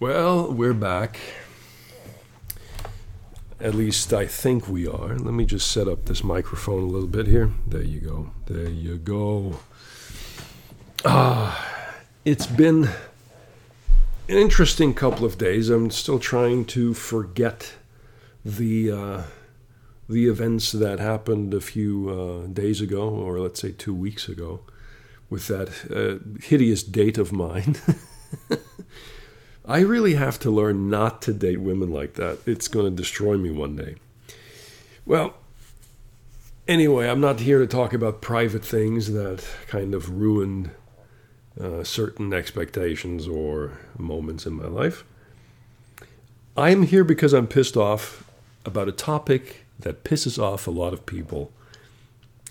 Well, we're back. At least I think we are. Let me just set up this microphone a little bit here. There you go. There you go. Ah, it's been an interesting couple of days. I'm still trying to forget the uh, the events that happened a few uh, days ago, or let's say two weeks ago, with that uh, hideous date of mine. I really have to learn not to date women like that. It's going to destroy me one day. Well, anyway, I'm not here to talk about private things that kind of ruined uh, certain expectations or moments in my life. I'm here because I'm pissed off about a topic that pisses off a lot of people,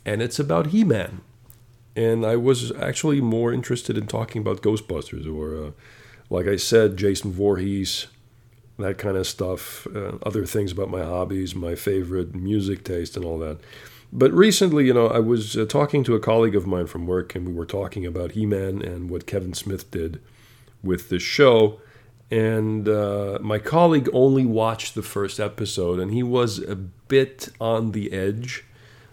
and it's about He Man. And I was actually more interested in talking about Ghostbusters or. Uh, like I said, Jason Voorhees, that kind of stuff, uh, other things about my hobbies, my favorite music taste, and all that. But recently, you know, I was uh, talking to a colleague of mine from work, and we were talking about He Man and what Kevin Smith did with the show. And uh, my colleague only watched the first episode, and he was a bit on the edge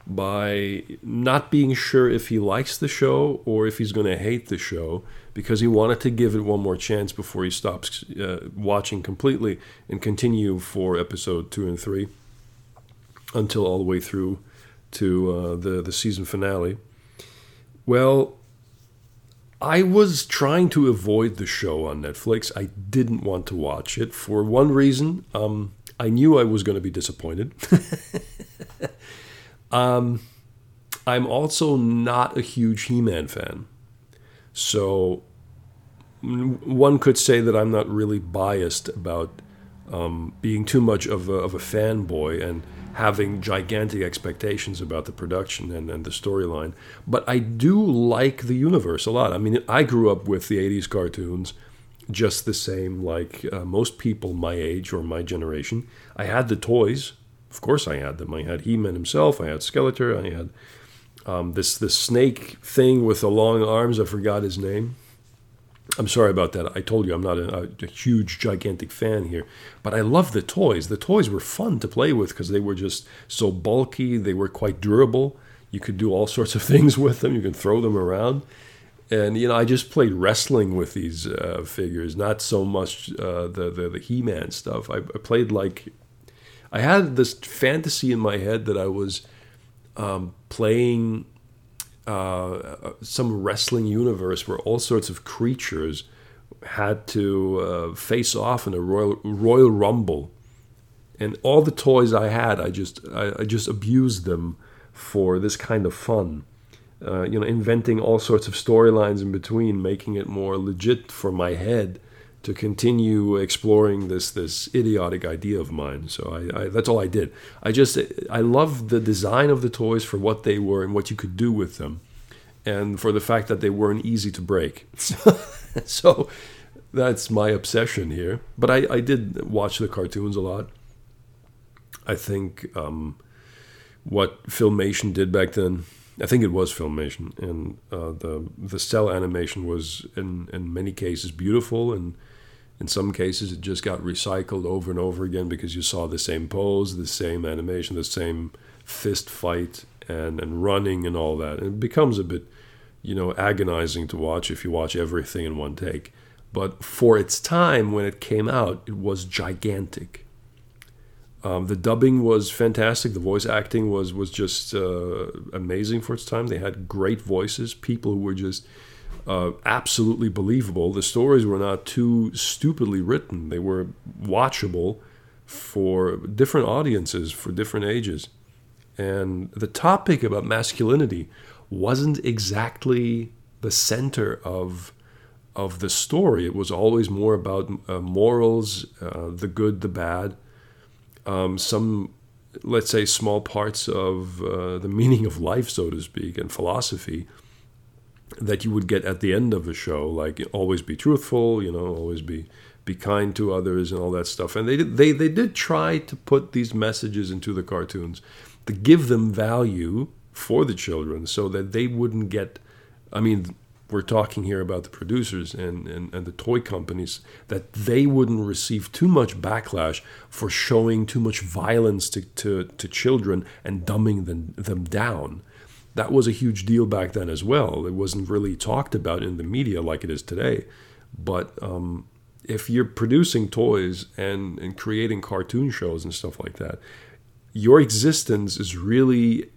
by not being sure if he likes the show or if he's going to hate the show because he wanted to give it one more chance before he stops uh, watching completely and continue for episode two and three until all the way through to uh, the the season finale. Well, I was trying to avoid the show on Netflix. I didn't want to watch it for one reason. Um, I knew I was going to be disappointed. um, I'm also not a huge He Man fan. So one could say that I'm not really biased about um, being too much of a, of a fanboy and having gigantic expectations about the production and, and the storyline. But I do like the universe a lot. I mean, I grew up with the 80s cartoons just the same like uh, most people my age or my generation. I had the toys. Of course I had them. I had He-Man himself. I had Skeletor. I had um, this this snake thing with the long arms. I forgot his name. I'm sorry about that. I told you I'm not a, a, huge, gigantic fan here, but I love the toys. The toys were fun to play with because they were just so bulky. They were quite durable. You could do all sorts of things with them. You can throw them around, and you know I just played wrestling with these uh, figures, not so much uh, the, the the He-Man stuff. I, I, played like I had this fantasy in my head that I was um, playing uh, some wrestling universe where all sorts of creatures had to uh, face off in a royal royal rumble, and all the toys I had, I just I, I just abused them for this kind of fun. Uh, you know, inventing all sorts of storylines in between, making it more legit for my head to continue exploring this this idiotic idea of mine. So I, I, that's all I did. I just I love the design of the toys for what they were and what you could do with them, and for the fact that they weren't easy to break. so that's my obsession here. But I, I did watch the cartoons a lot. I think um, what Filmation did back then. I think it was Filmation, and uh, the the cell animation was in in many cases beautiful and in some cases, it just got recycled over and over again because you saw the same pose, the same animation, the same fist fight and, and running and all that. And it becomes a bit, you know, agonizing to watch if you watch everything in one take. But for its time, when it came out, it was gigantic. Um, the dubbing was fantastic. The voice acting was was just uh, amazing for its time. They had great voices, people who were just uh, absolutely believable. The stories were not too stupidly written, they were watchable for different audiences, for different ages. And the topic about masculinity wasn't exactly the center of of the story. It was always more about uh, morals, uh, the good, the bad, um, some, let's say, small parts of uh, the meaning of life, so to speak, and philosophy that you would get at the end of a show, like always be truthful, you know, always be be kind to others and all that stuff. And they did, they they did try to put these messages into the cartoons to give them value for the children, so that they wouldn't get. I mean, we're talking here about the producers and, and, and the toy companies, that they wouldn't receive too much backlash for showing too much violence to, to, to children and dumbing them, them down. That was a huge deal back then as well. It wasn't really talked about in the media like it is today. But um, if you're producing toys and, and creating cartoon shows and stuff like that, your existence is really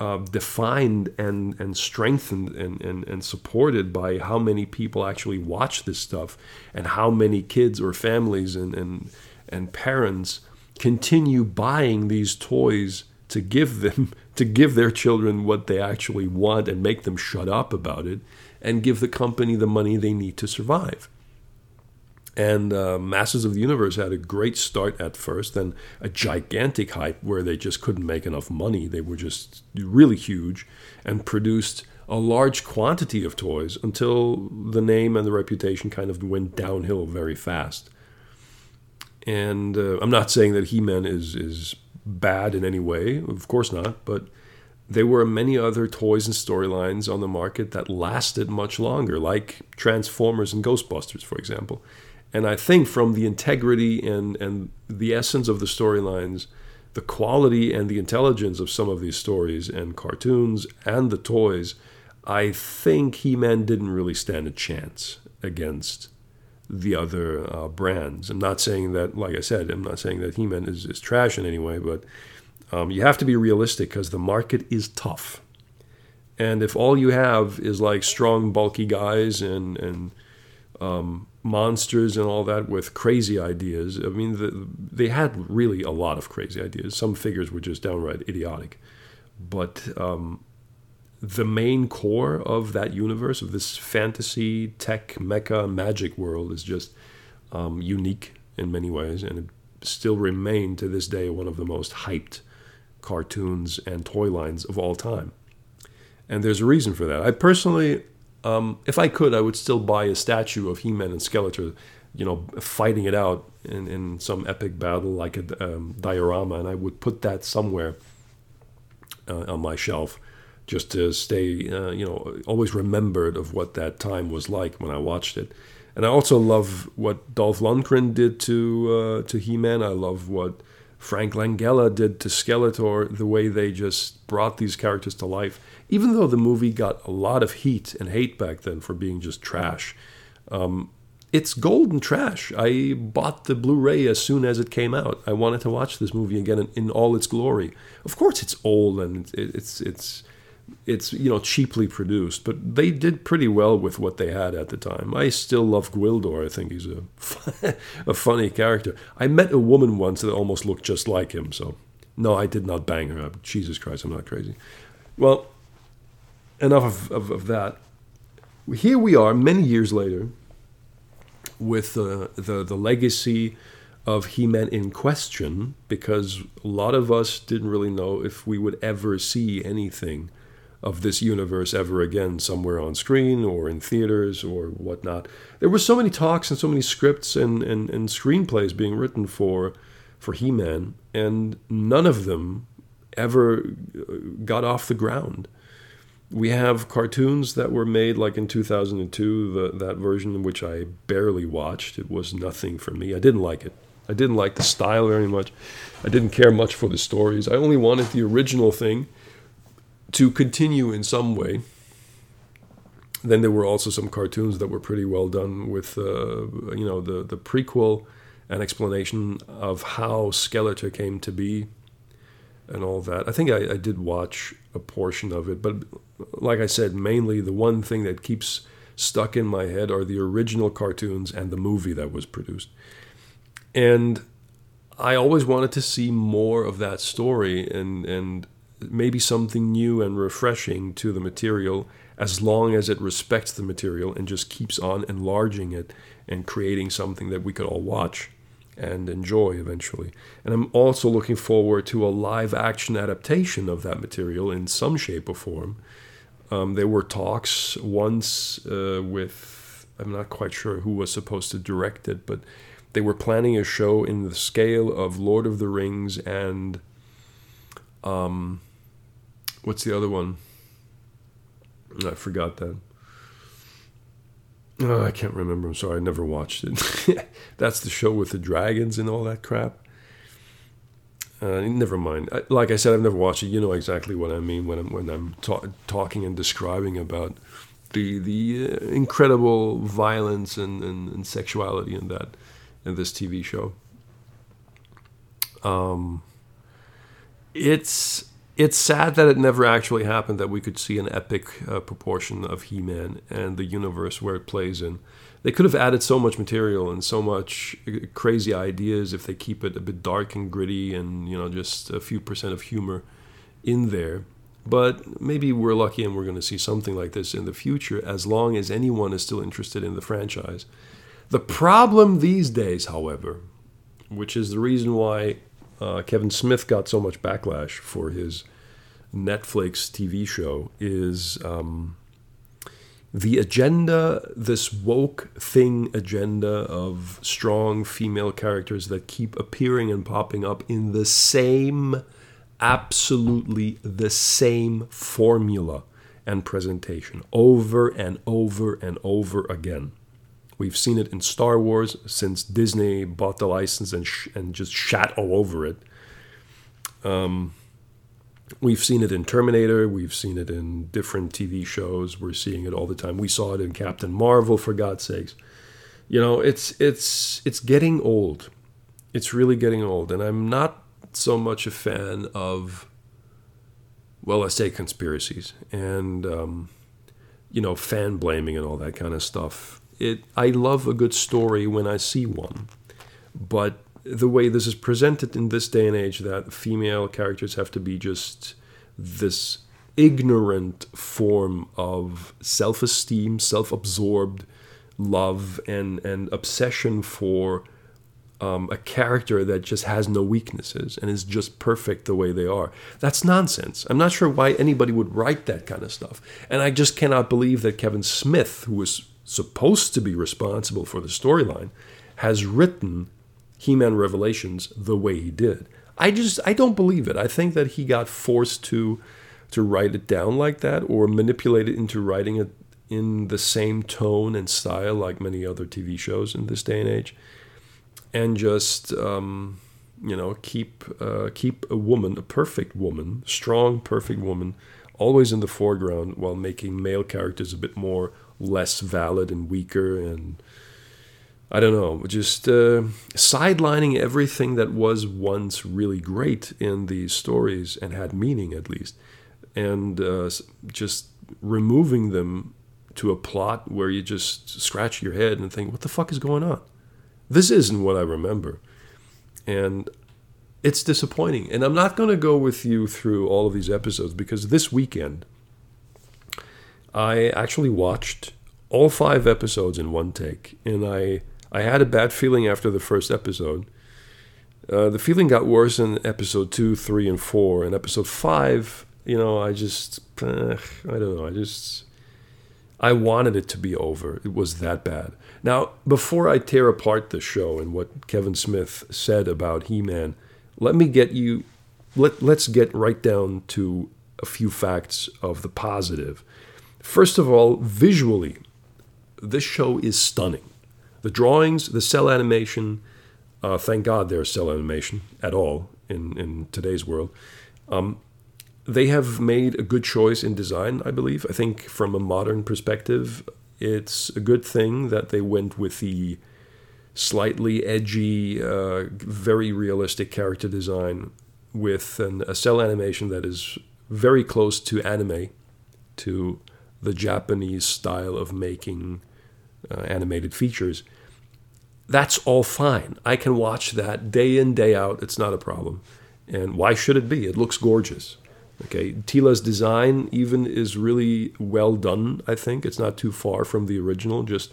uh, defined and, and strengthened and, and, and supported by how many people actually watch this stuff and how many kids or families and, and, and parents continue buying these toys to give them to give their children what they actually want and make them shut up about it and give the company the money they need to survive and uh, Masters of the Universe had a great start at first, then a gigantic hype where they just couldn't make enough money. They were just really huge and produced a large quantity of toys until the name and the reputation kind of went downhill very fast. And uh, I'm not saying that He Man is, is bad in any way, of course not, but there were many other toys and storylines on the market that lasted much longer, like Transformers and Ghostbusters, for example. And I think from the integrity and, and the essence of the storylines, the quality and the intelligence of some of these stories and cartoons and the toys, I think He Man didn't really stand a chance against the other uh, brands. I'm not saying that, like I said, I'm not saying that He Man is, is trash in any way, but um, you have to be realistic because the market is tough. And if all you have is like strong, bulky guys and, and um, monsters and all that with crazy ideas. I mean, the, they had really a lot of crazy ideas. Some figures were just downright idiotic. But um, the main core of that universe, of this fantasy, tech, mecha, magic world, is just um, unique in many ways. And it still remained to this day one of the most hyped cartoons and toy lines of all time. And there's a reason for that. I personally um, if I could, I would still buy a statue of He-Man and Skeletor, you know, fighting it out in, in some epic battle like a um, diorama, and I would put that somewhere uh, on my shelf just to stay, uh, you know, always remembered of what that time was like when I watched it. And I also love what Dolph Lundgren did to uh, to He-Man. I love what Frank Langella did to Skeletor. The way they just brought these characters to life even though the movie got a lot of heat and hate back then for being just trash, um, it's golden trash. I bought the Blu-ray as soon as it came out. I wanted to watch this movie again in, in all its glory. Of course, it's old and it, it's it's it's you know cheaply produced, but they did pretty well with what they had at the time. I still love Gwildor. I think he's a a funny character. I met a woman once that almost looked just like him. So no, I did not bang her up. Jesus Christ, I'm not crazy. Well, enough of, of, of, that. Here we are, many years later, with uh, the the legacy of He-Man in question, because a lot of us didn't really know if we would ever see anything of this universe ever again, somewhere on screen or in theaters or whatnot. There were so many talks and so many scripts and, and, and screenplays being written for for He-Man, and none of them ever uh, got off the ground. We have cartoons that were made like in 2002 the, that version which i barely watched. It was nothing for me. I didn't like it. I didn't like the style very much. I didn't care much for the stories. I only wanted the original thing to continue in some way then there were also some cartoons that were pretty well done with uh, you know the, the prequel and explanation of how skeletor came to be and all that. I think I, I, did watch a portion of it, but like I said, mainly the one thing that keeps stuck in my head are the original cartoons and the movie that was produced. And I always wanted to see more of that story and and maybe something new and refreshing to the material as long as it respects the material and just keeps on enlarging it and creating something that we could all watch and enjoy eventually. And I'm also looking forward to a live action adaptation of that material in some shape or form. Um, there were talks once uh, with, I'm not quite sure who was supposed to direct it, but they were planning a show in the scale of Lord of the Rings and um, what's the other one? I forgot that. Oh, I can't remember. I'm sorry, I never watched it. That's the show with the dragons and all that crap. Uh, never mind. Like I said, I've never watched it. You know exactly what I mean when I'm when I'm ta- talking and describing about the the uh, incredible violence and, and, and, sexuality in that in this TV show. Um, it's it's sad that it never actually happened that we could see an epic uh, proportion of He-Man and the universe where it plays in. They could have added so much material and so much uh, crazy ideas if they keep it a bit dark and gritty and you know just a few percent of humor in there. But maybe we're lucky and we're going to see something like this in the future as long as anyone is still interested in the franchise. The problem these days, however, which is the reason why uh, Kevin Smith got so much backlash for his Netflix TV show is um, the agenda, this woke thing agenda of strong female characters that keep appearing and popping up in the same, absolutely the same formula and presentation over and over and over again. We've seen it in Star Wars since Disney bought the license and sh- and just shat all over it. Um, we've seen it in Terminator. We've seen it in different TV shows. We're seeing it all the time. We saw it in Captain Marvel, for God's sakes. You know, it's it's it's getting old. It's really getting old, and I'm not so much a fan of. Well, let's say conspiracies and um, you know fan blaming and all that kind of stuff it I love a good story when I see one, but the way this is presented in this day and age, that female characters have to be just this ignorant form of self-esteem, self-absorbed love, and and obsession for um, a character that just has no weaknesses and is just perfect the way they are. That's nonsense. I'm not sure why anybody would write that kind of stuff. And I just cannot believe that Kevin Smith, who was supposed to be responsible for the storyline, has written He Man Revelations the way he did. I just I don't believe it. I think that he got forced to to write it down like that or manipulate it into writing it in the same tone and style like many other TV shows in this day and age, and just um, you know keep uh, keep a woman, a perfect woman, strong, perfect woman, always in the foreground while making male characters a bit more less valid and weaker and I don't know, just uh, sidelining everything that was once really great in these stories and had meaning at least, and uh, just removing them to a plot where you just scratch your head and think, what the fuck is going on? This isn't what I remember. And it's disappointing. And I'm not going to go with you through all of these episodes because this weekend I actually watched all five episodes in one take, and I I had a bad feeling after the first episode. Uh, the feeling got worse in episode two, three, and four. And episode five, you know, I just uh, I don't know. I just I wanted it to be over. It was that bad. Now, before I tear apart the show and what Kevin Smith said about He-Man, let me get you. Let let's get right down to a few facts of the positive. First of all, visually, this show is stunning. The drawings, the cell animation, uh, thank God there's cell animation at all in, in today's world. Um, they have made a good choice in design, I believe. I think from a modern perspective, it's a good thing that they went with the slightly edgy, uh, very realistic character design with an, a cell animation that is very close to anime, to the Japanese style of making uh, animated features. That's all fine. I can watch that day in, day out. It's not a problem. And why should it be? It looks gorgeous. Okay, Teela's design even is really well done, I think. It's not too far from the original. Just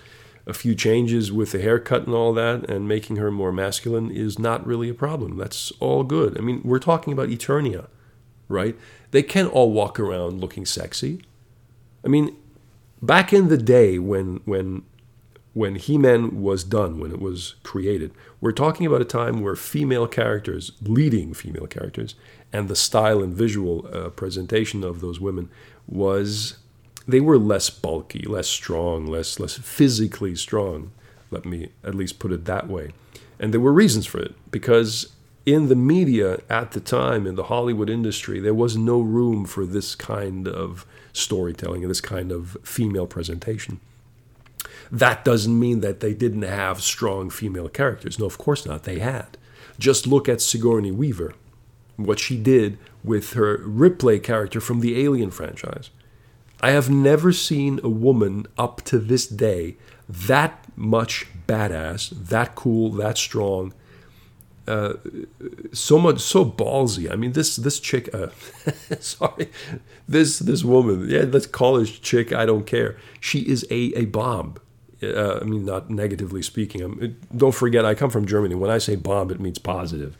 a few changes with the haircut and all that and making her more masculine is not really a problem. That's all good. I mean, we're talking about Eternia, right? They can all walk around looking sexy. I mean, back in the day when when when He-Man was done, when it was created, we're talking about a time where female characters, leading female characters, and the style and visual uh, presentation of those women was they were less bulky, less strong, less less physically strong. Let me at least put it that way. And there were reasons for it because in the media at the time, in the Hollywood industry, there was no room for this kind of storytelling and this kind of female presentation. That doesn't mean that they didn't have strong female characters. No, of course not. They had. Just look at Sigourney Weaver, what she did with her Ripley character from the Alien franchise. I have never seen a woman up to this day that much badass, that cool, that strong, uh, so much, so ballsy. I mean, this this chick, uh, sorry, this this woman, yeah, let's call her chick. I don't care. She is a a bomb. Uh, I mean, not negatively speaking. I'm, don't forget, I come from Germany. When I say bomb, it means positive.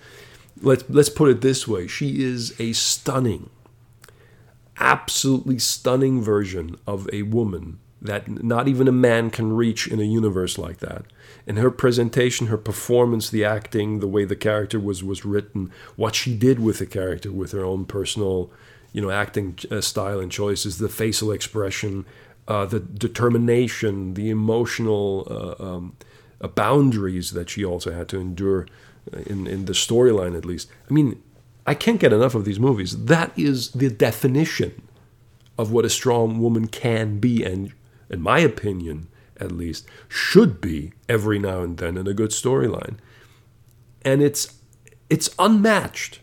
Let's let's put it this way: she is a stunning, absolutely stunning version of a woman that not even a man can reach in a universe like that. And her presentation, her performance, the acting, the way the character was was written, what she did with the character, with her own personal, you know, acting uh, style and choices, the facial expression, uh, the determination, the emotional uh, um, uh, boundaries that she also had to endure uh, in in the storyline, at least. I mean, I can't get enough of these movies. That is the definition of what a strong woman can be and in my opinion, at least, should be every now and then in a good storyline. And it's it's unmatched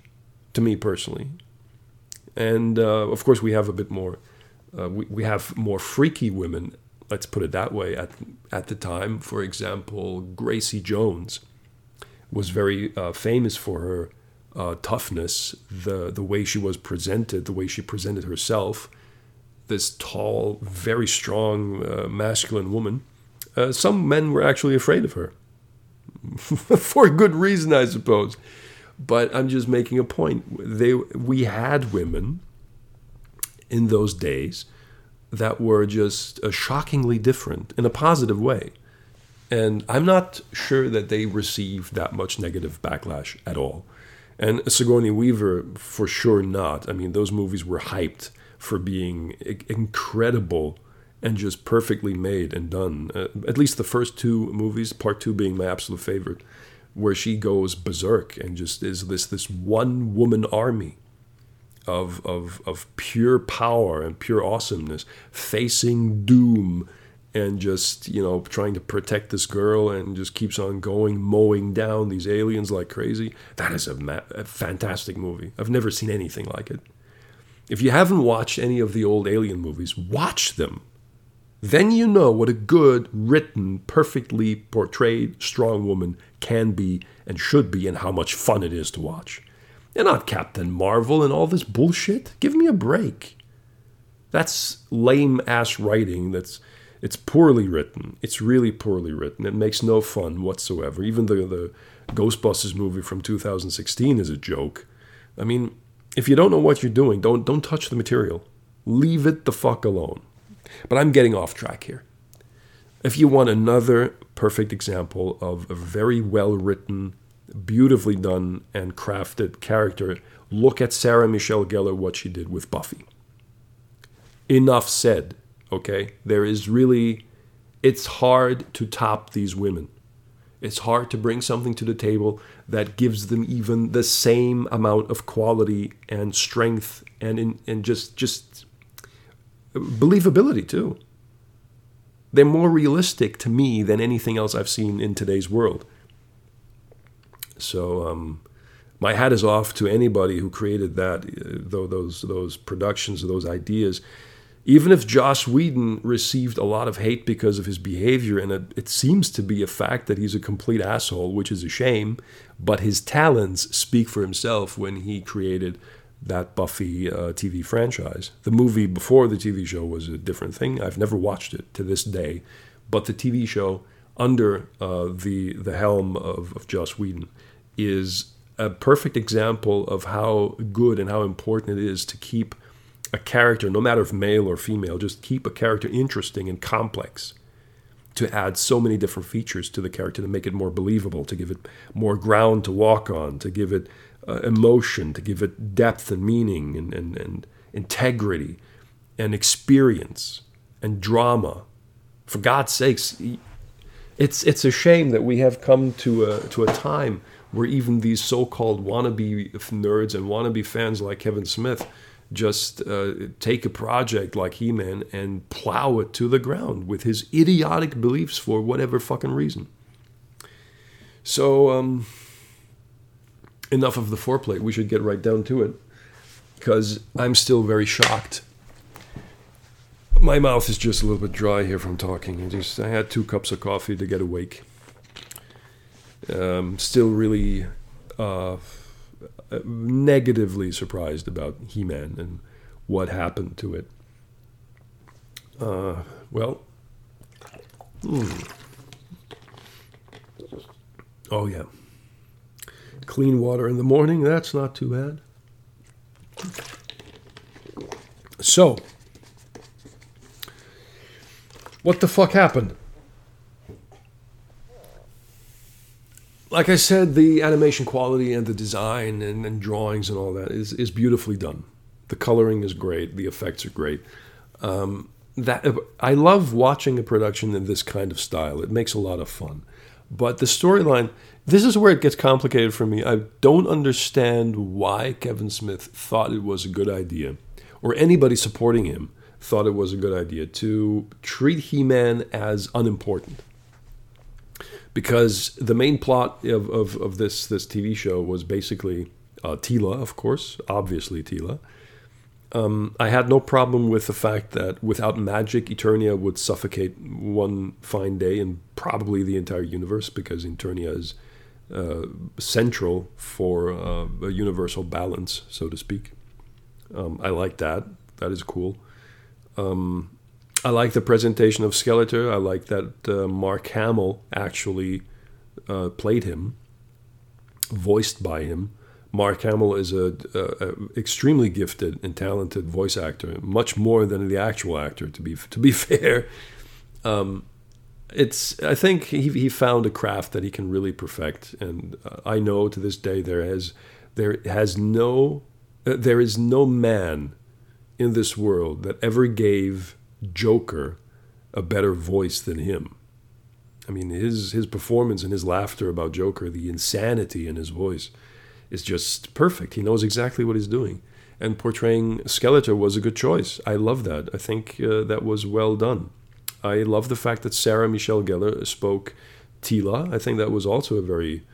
to me personally. And uh, of course, we have a bit more. Uh, we, we have more freaky women. Let's put it that way. At at the time, for example, Gracie Jones was very uh, famous for her uh, toughness, the the way she was presented, the way she presented herself, this tall, very strong, uh, masculine woman, uh, some men were actually afraid of her. For good reason, I suppose. But I'm just making a point. They, we had women in those days that were just uh, shockingly different in a positive way. And I'm not sure that they received that much negative backlash at all. And Sigourney Weaver, for sure not. I mean, those movies were hyped for being incredible and just perfectly made and done. Uh, at least the first two movies, part two being my absolute favorite, where she goes berserk and just is this this one woman army of of of pure power and pure awesomeness, facing doom and just you know trying to protect this girl and just keeps on going mowing down these aliens like crazy. That is a, ma- a fantastic movie. I've never seen anything like it if you haven't watched any of the old Alien movies, watch them. Then you know what a good, written, perfectly portrayed strong woman can be and should be, and how much fun it is to watch. And not Captain Marvel and all this bullshit. Give me a break. That's lame ass writing. That's it's poorly written. It's really poorly written. It makes no fun whatsoever. Even the the Ghostbusters movie from 2016 is a joke. I mean, if you don't know what you're doing, don't don't touch the material. Leave it the fuck alone. But I'm getting off track here. If you want another perfect example of a very well written, beautifully done and crafted character, look at Sarah Michelle Gellar what she did with Buffy. Enough said, okay? There is really it's hard to top these women. It's hard to bring something to the table that gives them even the same amount of quality and strength and in, and just just believability too. They're more realistic to me than anything else I've seen in today's world. So um, my hat is off to anybody who created that, uh, those those productions, those ideas even if Joss Whedon received a lot of hate because of his behavior, and it, it, seems to be a fact that he's a complete asshole, which is a shame, but his talents speak for himself when he created that Buffy uh, TV franchise. The movie before the TV show was a different thing. I've never watched it to this day, but the TV show under uh, the the helm of, of Joss Whedon is a perfect example of how good and how important it is to keep a character, no matter if male or female, just keep a character interesting and complex to add so many different features to the character to make it more believable, to give it more ground to walk on, to give it uh, emotion, to give it depth and meaning and, and, and integrity and experience. and drama. For God's sakes, it's it's a shame that we have come to a to a time where even these so-called wannabe nerds and wannabe fans like Kevin Smith just uh, take a project like He-Man and plow it to the ground with his idiotic beliefs for whatever fucking reason. So, um, enough of the foreplay. We should get right down to it because I'm still very shocked. My mouth is just a little bit dry here from talking. I just I had two cups of coffee to get awake. Um, still really uh, negatively surprised about He-Man and what happened to it. Uh, well, hmm. oh yeah, clean water in the morning. That's not too bad. So, what the fuck happened? Like I said, the animation quality and the design and, and, drawings and all that is, is beautifully done. The coloring is great. The effects are great. Um, that I love watching a production in this kind of style. It makes a lot of fun. But the storyline, this is where it gets complicated for me. I don't understand why Kevin Smith thought it was a good idea, or anybody supporting him thought it was a good idea to treat He-Man as unimportant because the main plot of, of, of this this TV show was basically uh, Teela, of course, obviously Teela. Um, I had no problem with the fact that without magic, Eternia would suffocate one fine day and probably the entire universe because Eternia is uh, central for uh, a universal balance, so to speak. Um, I like that. That is cool. Um, I like the presentation of Skeletor. I like that uh, Mark Hamill actually uh, played him, voiced by him. Mark Hamill is a, a, a, extremely gifted and talented voice actor, much more than the actual actor. To be to be fair, um, it's I think he he found a craft that he can really perfect, and uh, I know to this day there has there has no uh, there is no man in this world that ever gave Joker a better voice than him. I mean, his his performance and his laughter about Joker, the insanity in his voice, is just perfect. He knows exactly what he's doing, and portraying Skeletor was a good choice. I love that. I think uh, that was well done. I love the fact that Sarah Michelle Gellar spoke Teela. I think that was also a very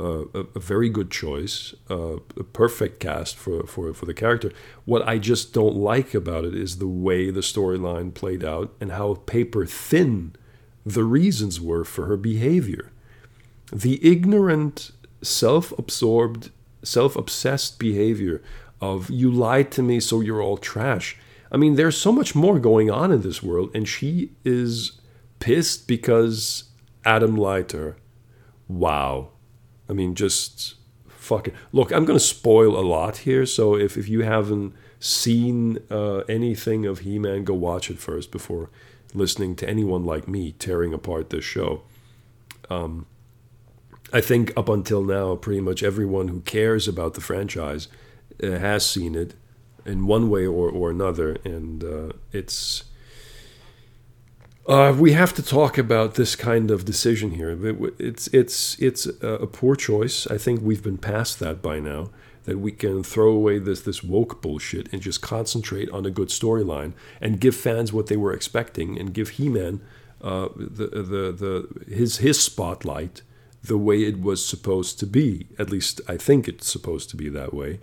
uh, a, a, very good choice, uh, a perfect cast for, for, for the character. What I just don't like about it is the way the storyline played out and how paper thin the reasons were for her behavior. The ignorant, self absorbed, self obsessed behavior of you lied to me, so you're all trash. I mean, there's so much more going on in this world, and she is pissed because Adam lied to her. Wow I mean, just fucking look. I'm going to spoil a lot here, so if if you haven't seen uh, anything of He-Man, go watch it first before listening to anyone like me tearing apart this show. Um, I think up until now, pretty much everyone who cares about the franchise uh, has seen it in one way or, or another, and uh, it's uh, we have to talk about this kind of decision here. It's it's it's a poor choice. I think we've been past that by now. That we can throw away this this woke bullshit and just concentrate on a good storyline and give fans what they were expecting and give He-Man uh, the the the his his spotlight the way it was supposed to be. At least I think it's supposed to be that way,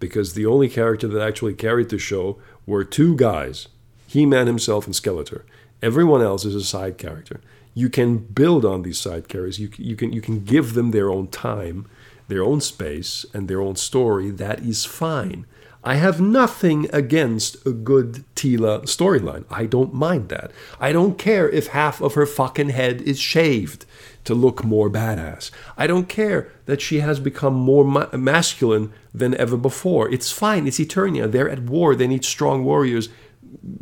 because the only character that actually carried the show were two guys, He-Man himself and Skeletor Everyone else is a side character. You can build on these side characters. You, you, can, you can give them their own time, their own space, and their own story. That is fine. I have nothing against a good Teela storyline. I don't mind that. I don't care if half of her fucking head is shaved to look more badass. I don't care that she has become more ma- masculine than ever before. It's fine. It's Eternia. They're at war. They need strong warriors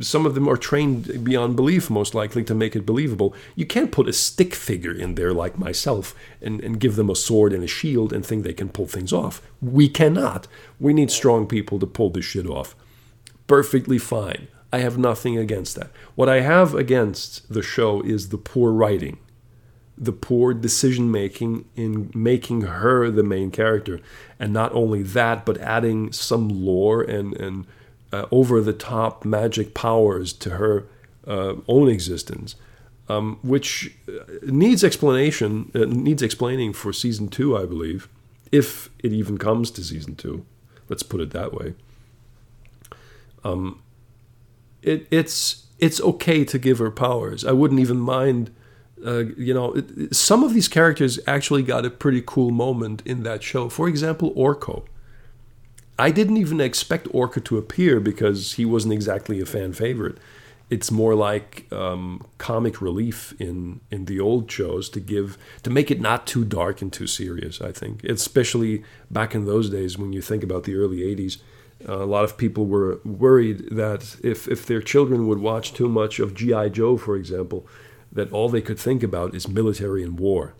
some of them are trained beyond belief, most likely, to make it believable. You can't put a stick figure in there like myself and, and give them a sword and a shield and think they can pull things off. We cannot. We need strong people to pull this shit off. Perfectly fine. I have nothing against that. What I have against the show is the poor writing, the poor decision making in making her the main character. And not only that, but adding some lore and, and uh, over the top magic powers to her uh, own existence. Um, which uh, needs explanation, uh, needs explaining for season two, I believe, if it even comes to season two. Let's put it that way. Um, it, it's it's okay to give her powers. I wouldn't even mind. Uh, you know, it, some of these characters actually got a pretty cool moment in that show. For example, Orko. I didn't even expect Orko to appear because he wasn't exactly a fan favorite. It's more like um, comic relief in in the old shows to give to make it not too dark and too serious. I think, especially back in those days when you think about the early '80s uh, a lot of people were worried that if, if their children would watch too much of G.I. Joe, for example, that all they could think about is military and war.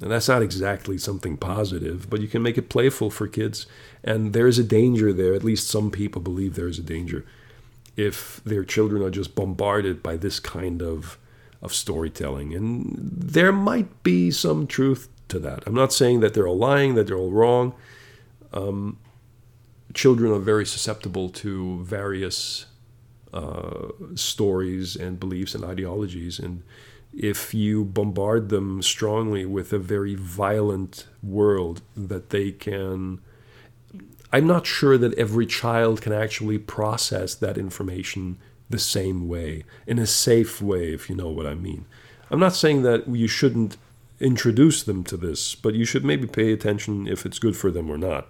And that's not exactly something positive, but you can make it playful for kids. And there's a danger there, at least some people believe there's a danger, if their children are just bombarded by this kind of, of storytelling. And there might be some truth to that. I'm not saying that they're all lying, that they're all wrong. Um, children are very susceptible to various uh, stories and beliefs and ideologies. And if you bombard them strongly with a very violent world that they can. I'm not sure that every child can actually process that information the same way, in a safe way, if you know what I mean. I'm not saying that you shouldn't introduce them to this, but you should maybe pay attention if it's good for them or not.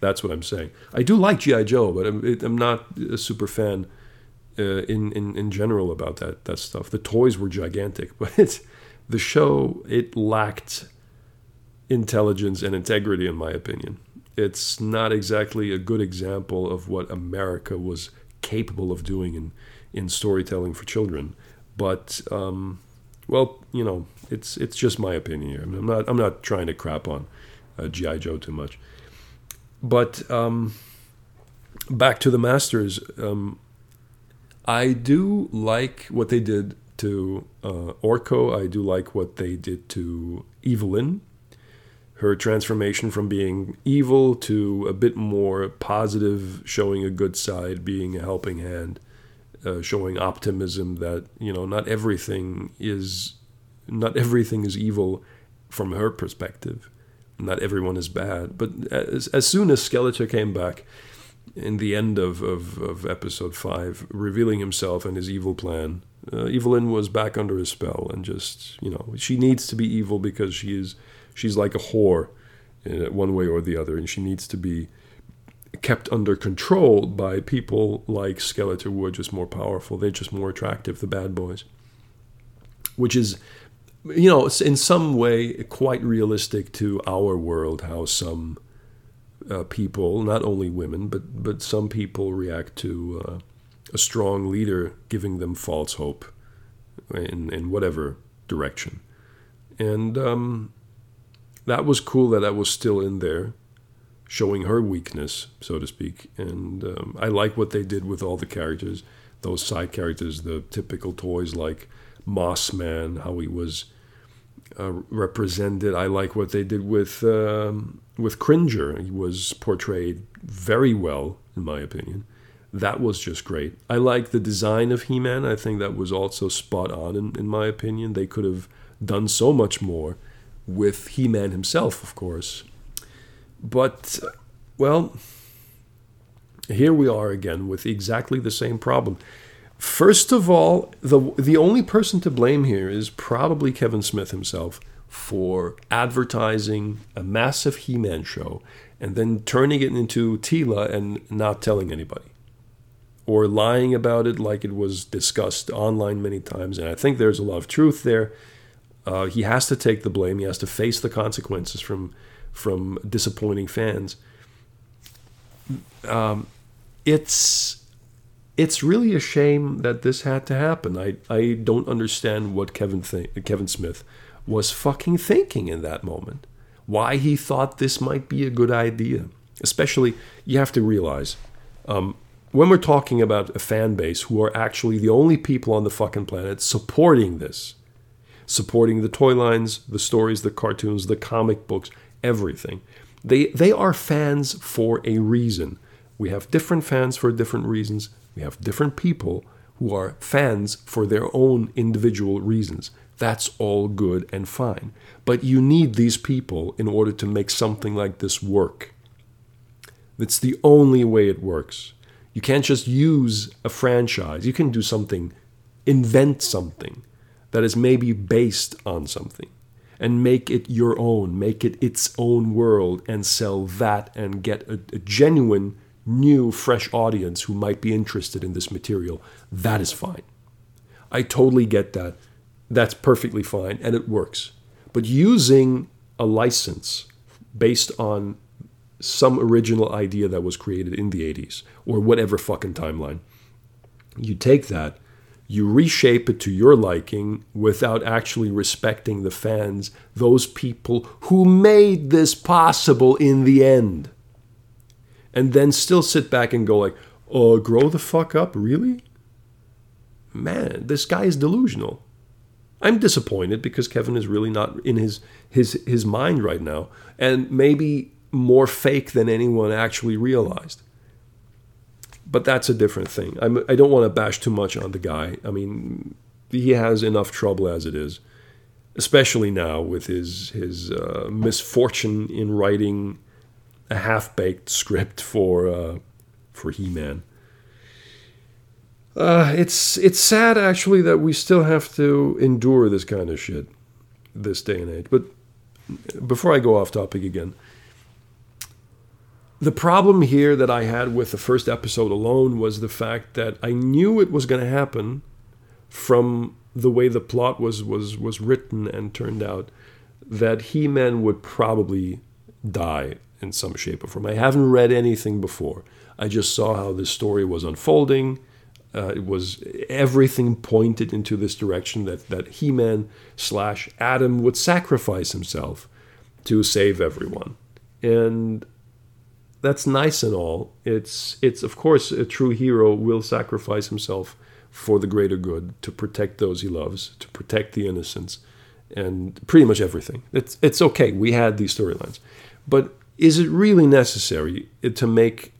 That's what I'm saying. I do like GI Joe, but I'm, I'm not a super fan uh, in, in in general about that that stuff. The toys were gigantic, but it's the show it lacked intelligence and integrity, in my opinion. It's not exactly a good example of what America was capable of doing in in storytelling for children. But um, well, you know, it's it's just my opinion here. I am not I'm not trying to crap on uh, GI Joe too much. But um, back to the Masters, um, I do like what they did to uh, Orko. I do like what they did to Evil-Lyn. Her transformation from being evil to a bit more positive, showing a good side, being a helping hand, uh, showing optimism that you know not everything is not everything is evil from her perspective not everyone is bad. But as, as soon as Skeletor came back in the end of, of, of episode five, revealing himself and his evil plan, uh, Evil-Lyn was back under his spell and just, you know, she needs to be evil because she is, she's like a whore in one way or the other, and she needs to be kept under control by people like Skeletor who are just more powerful. They're just more attractive, the bad boys. Which is you know, in some way quite realistic to our world how some uh, people, not only women, but but some people react to uh, a strong leader giving them false hope in in whatever direction, and um, that was cool that that was still in there, showing her weakness, so to speak. And um, I like what they did with all the characters, those side characters, the typical toys like Mossman, how he was uh, represented. I like what they did with um, with Cringer. He was portrayed very well, in my opinion. That was just great. I like the design of He-Man. I think that was also spot on, in, in my opinion. They could have done so much more with He-Man himself, of course. But, well, here we are again with exactly the same problem. First of all, the the only person to blame here is probably Kevin Smith himself for advertising a massive He-Man show and then turning it into Teela and not telling anybody. Or lying about it like it was discussed online many times. And I think there's a lot of truth there. Uh, he has to take the blame. He has to face the consequences from from disappointing fans. Um, it's it's really a shame that this had to happen. I, I don't understand what Kevin th- Kevin Smith was fucking thinking in that moment. Why he thought this might be a good idea. Especially, you have to realize um, when we're talking about a fan base who are actually the only people on the fucking planet supporting this, supporting the toy lines, the stories, the cartoons, the comic books, everything. They they are fans for a reason. We have different fans for different reasons. We have different people who are fans for their own individual reasons. That's all good and fine. But you need these people in order to make something like this work. That's the only way it works. You can't just use a franchise. You can do something, invent something that is maybe based on something and make it your own, make it its own world and sell that and get a, a genuine, new, fresh audience who might be interested in this material. That is fine. I totally get that. That's perfectly fine and it works. But using a license based on some original idea that was created in the 80s or whatever fucking timeline, you take that you reshape it to your liking without actually respecting the fans, those people who made this possible in the end. And then still sit back and go like, "Oh, grow the fuck up, really?" Man, this guy is delusional. I'm disappointed because Kevin is really not in his his his mind right now and maybe more fake than anyone actually realized but that's a different thing. I'm, I do not want to bash too much on the guy. I mean, he has enough trouble as it is, especially now with his his uh, misfortune in writing a half baked script for uh, for He Man. Uh, it's it's sad actually that we still have to endure this kind of shit this day and age. But before I go off topic again, the problem here that I had with the first episode alone was the fact that I knew it was going to happen from the way the plot was was was written and turned out that He-Man would probably die in some shape or form. I haven't read anything before. I just saw how this story was unfolding. Uh, it was everything pointed into this direction that that He-Man slash Adam would sacrifice himself to save everyone, and that's nice and all. It's it's of course a true hero will sacrifice himself for the greater good to protect those he loves, to protect the innocents, and pretty much everything. It's it's okay. We had these storylines, but is it really necessary to make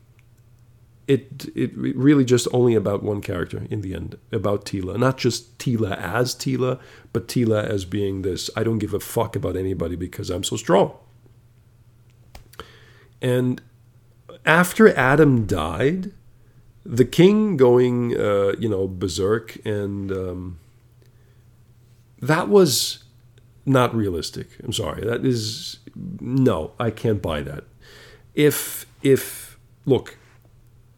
it it really just only about one character in the end about Teela not just Teela as Teela but Teela as being this I don't give a fuck about anybody because I'm so strong. And after Adam died, the king going, uh, you know, berserk, and um, that was not realistic. I'm sorry. That is no, I can't buy that. If if look,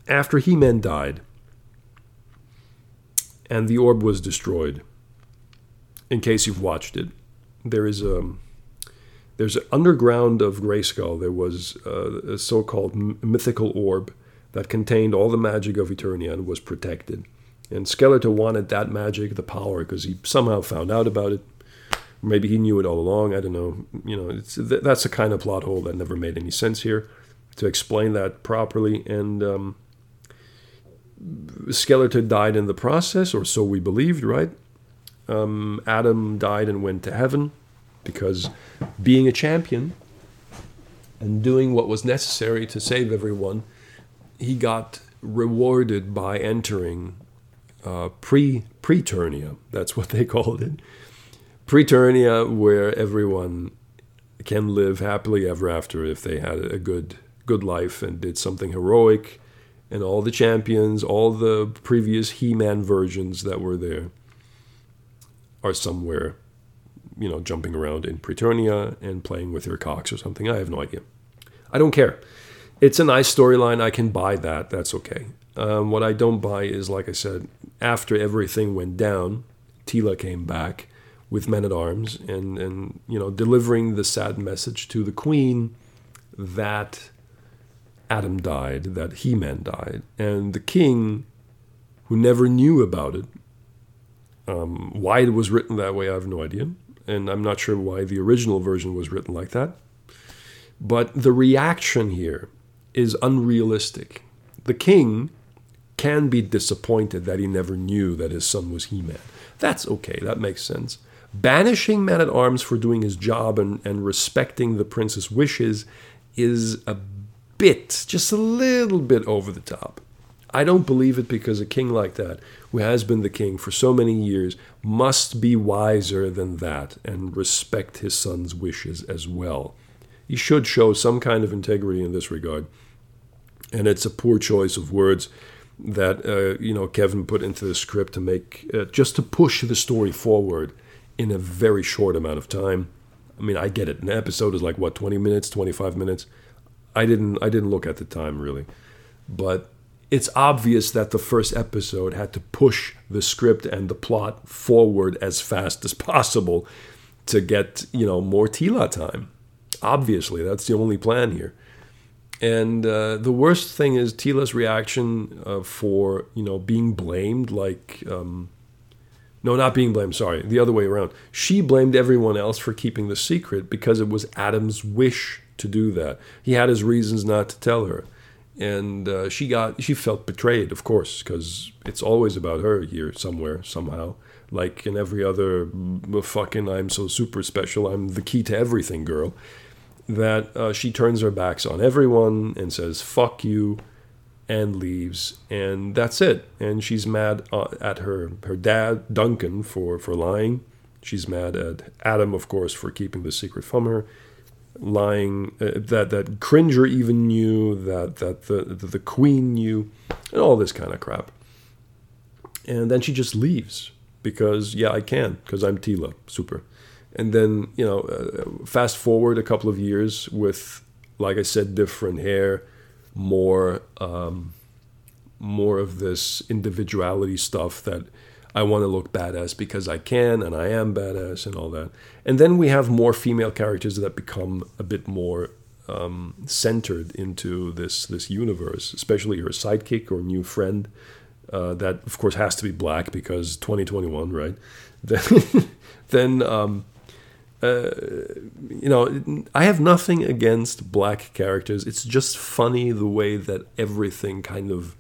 after He-Man died, and the orb was destroyed. In case you've watched it, there is a there's an underground of Grayskull. There was uh, a so-called mythical orb that contained all the magic of Eternia and was protected. And Skeletor wanted that magic, the power, because he somehow found out about it. Maybe he knew it all along. I don't know. You know, that's a kind of plot hole that never made any sense here to explain that properly. And um, Skeletor died in the process, or so we believed, right? Um, Adam died and went to heaven because being a champion and doing what was necessary to save everyone, he got rewarded by entering uh, pre preternia. That's what they called it. Preternia, where everyone can live happily ever after if they had a good good life and did something heroic. And all the champions, all the previous He-Man versions that were there, are somewhere you know, jumping around in Preternia and playing with their cocks or something. I have no idea. I don't care. It's a nice storyline. I can buy that. That's okay. Um, what I don't buy is, like I said, after everything went down, Teela came back with men at arms and, and you know delivering the sad message to the queen that Adam died, that He-Man died, and the king, who never knew about it, um, why it was written that way, I have no idea and I'm not sure why the original version was written like that. But the reaction here is unrealistic. The king can be disappointed that he never knew that his son was He Man. That's okay, that makes sense. Banishing Man at Arms for doing his job and, and respecting the prince's wishes is a bit, just a little bit over the top. I don't believe it because a king like that, who has been the king for so many years, must be wiser than that and respect his son's wishes as well. He should show some kind of integrity in this regard. And it's a poor choice of words that uh, you know Kevin put into the script to make uh, just to push the story forward in a very short amount of time. I mean, I get it. An episode is like what, 20 minutes, 25 minutes. I didn't I didn't look at the time really. But it's obvious that the first episode had to push the script and the plot forward as fast as possible to get, you know, more Teela time. Obviously, that's the only plan here. And uh, the worst thing is Teela's reaction uh, for, you know, being blamed like um, no, not being blamed, sorry, the other way around. She blamed everyone else for keeping the secret because it was Adam's wish to do that. He had his reasons not to tell her and uh, she got she felt betrayed, of course, because it's always about her here somewhere somehow. Like in every other fucking I'm so super special, I'm the key to everything girl. That uh, she turns her backs on everyone and says "fuck you," and leaves, and that's it. And she's mad uh, at her her dad Duncan for for lying. She's mad at Adam, of course, for keeping the secret from her lying uh, that that Cringer even knew that that the, the the Queen knew, and all this kind of crap. And then she just leaves because yeah, I can because I'm Teela, super. And then you know, uh, fast forward a couple of years with, like I said, different hair, more um, more of this individuality stuff that I want to look badass because I can and I am badass and all that. And then we have more female characters that become a bit more um, centered into this this universe, especially her sidekick or new friend. Uh, that of course has to be black because 2021, right? Then, then um, uh, you know, I have nothing against black characters. It's just funny the way that everything kind of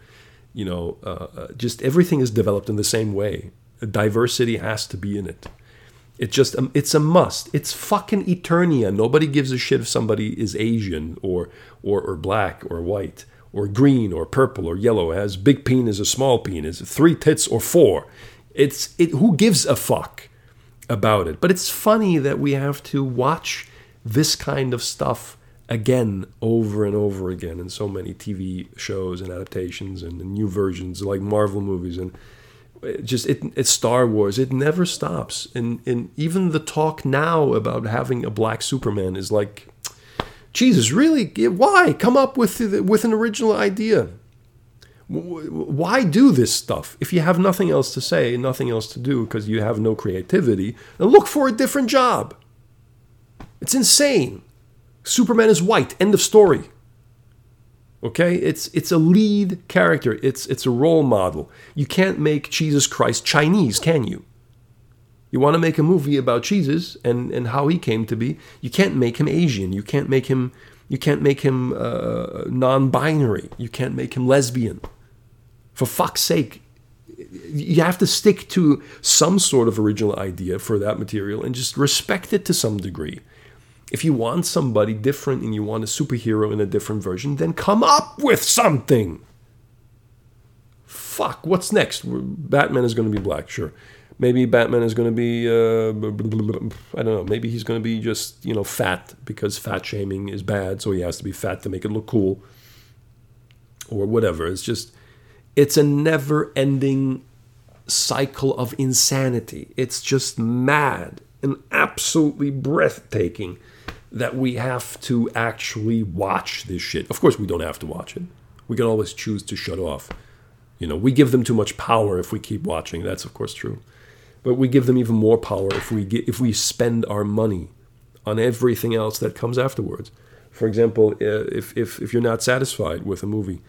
you know, uh, uh, just everything is developed in the same way. Diversity has to be in it. It just um, it's a must. It's fucking Eternia. Nobody gives a shit if somebody is Asian or or or black or white or green or purple or yellow. Has big penis or small penis, three tits or four. It's it. Who gives a fuck about it? But it's funny that we have to watch this kind of stuff again over and over again in so many TV shows and adaptations and new versions like Marvel movies and just it, it's Star Wars. It never stops, and and even the talk now about having a black Superman is like, Jesus, really? Why come up with with an original idea? Why do this stuff if you have nothing else to say, nothing else to do because you have no creativity? Then look for a different job. It's insane. Superman is white. End of story. Okay, it's it's a lead character. It's it's a role model. You can't make Jesus Christ Chinese, can you? You want to make a movie about Jesus and and how he came to be. You can't make him Asian. You can't make him you can't make him uh, non-binary. You can't make him lesbian. For fuck's sake, you have to stick to some sort of original idea for that material and just respect it to some degree. If you want somebody different and you want a superhero in a different version, then come up with something. Fuck, what's next? Batman is going to be black, sure. Maybe Batman is going to be, uh, I don't know, maybe he's going to be just, you know, fat because fat shaming is bad, so he has to be fat to make it look cool. Or whatever. It's just, it's a never ending cycle of insanity. It's just mad and absolutely breathtaking that we have to actually watch this shit. Of course, we don't have to watch it. We can always choose to shut off. You know, we give them too much power if we keep watching. That's of course true. But we give them even more power if we get, if we spend our money on everything else that comes afterwards. For example, uh, if, if, if you're not satisfied with a movie,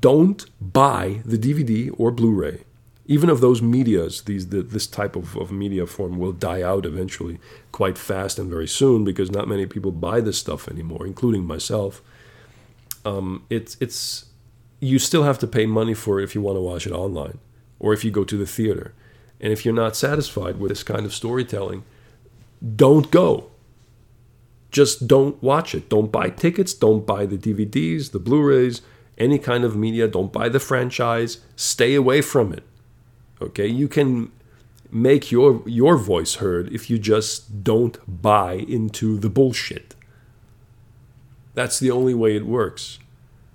don't buy the DVD or Blu-ray even of those medias, these the, this type of, of media form will die out eventually, quite fast and very soon, because not many people buy this stuff anymore, including myself. Um, it's it's you still have to pay money for it if you want to watch it online or if you go to the theater. And if you're not satisfied with this kind of storytelling, don't go. Just don't watch it. Don't buy tickets. Don't buy the DVDs, the Blu rays, any kind of media. Don't buy the franchise. Stay away from it. Okay? You can make your, your voice heard if you just don't buy into the bullshit. That's the only way it works.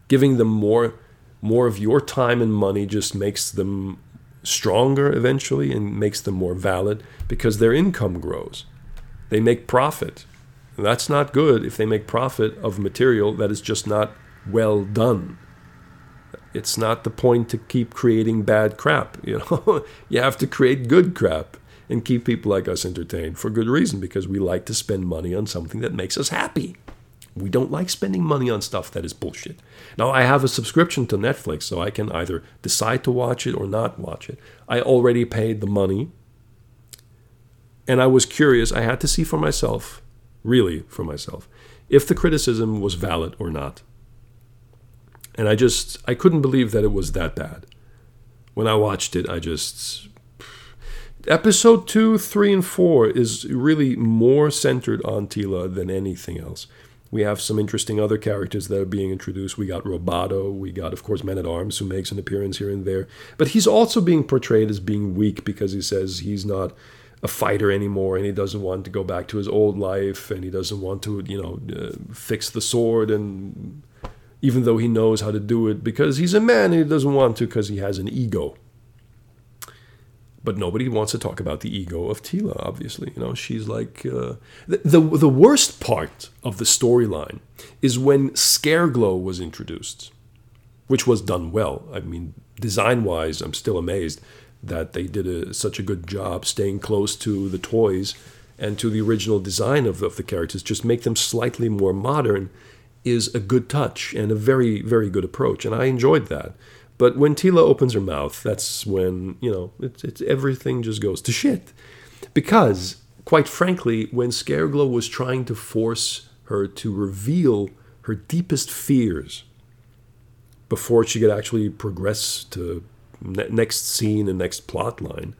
Giving them more more of your time and money just makes them stronger eventually and makes them more valid because their income grows. They make profit. And that's not good if they make profit of material that is just not well done. It's not the point to keep creating bad crap, you know. you have to create good crap and keep people like us entertained for good reason because we like to spend money on something that makes us happy. We don't like spending money on stuff that is bullshit. Now, I have a subscription to Netflix, so I can either decide to watch it or not watch it. I already paid the money, and I was curious. I had to see for myself, really for myself, if the criticism was valid or not. And I just, I couldn't believe that it was that bad. When I watched it, I just. Episode 2, 3, and 4 is really more centered on Teela than anything else. We have some interesting other characters that are being introduced. We got Roboto. We got, of course, Man at Arms, who makes an appearance here and there. But he's also being portrayed as being weak because he says he's not a fighter anymore and he doesn't want to go back to his old life and he doesn't want to, you know, uh, fix the sword and even though he knows how to do it because he's a man and he doesn't want to because he has an ego. But nobody wants to talk about the ego of Teela. Obviously, you know she's like uh, the, the the worst part of the storyline is when Scareglow was introduced, which was done well. I mean, design wise, I'm still amazed that they did a, such a good job staying close to the toys and to the original design of, of the characters. Just make them slightly more modern is a good touch and a very very good approach, and I enjoyed that. But when Teela opens her mouth, that's when, you know, it's, it's everything just goes to shit. Because, quite frankly, when Scareglow was trying to force her to reveal her deepest fears before she could actually progress to ne- next scene and next plot line,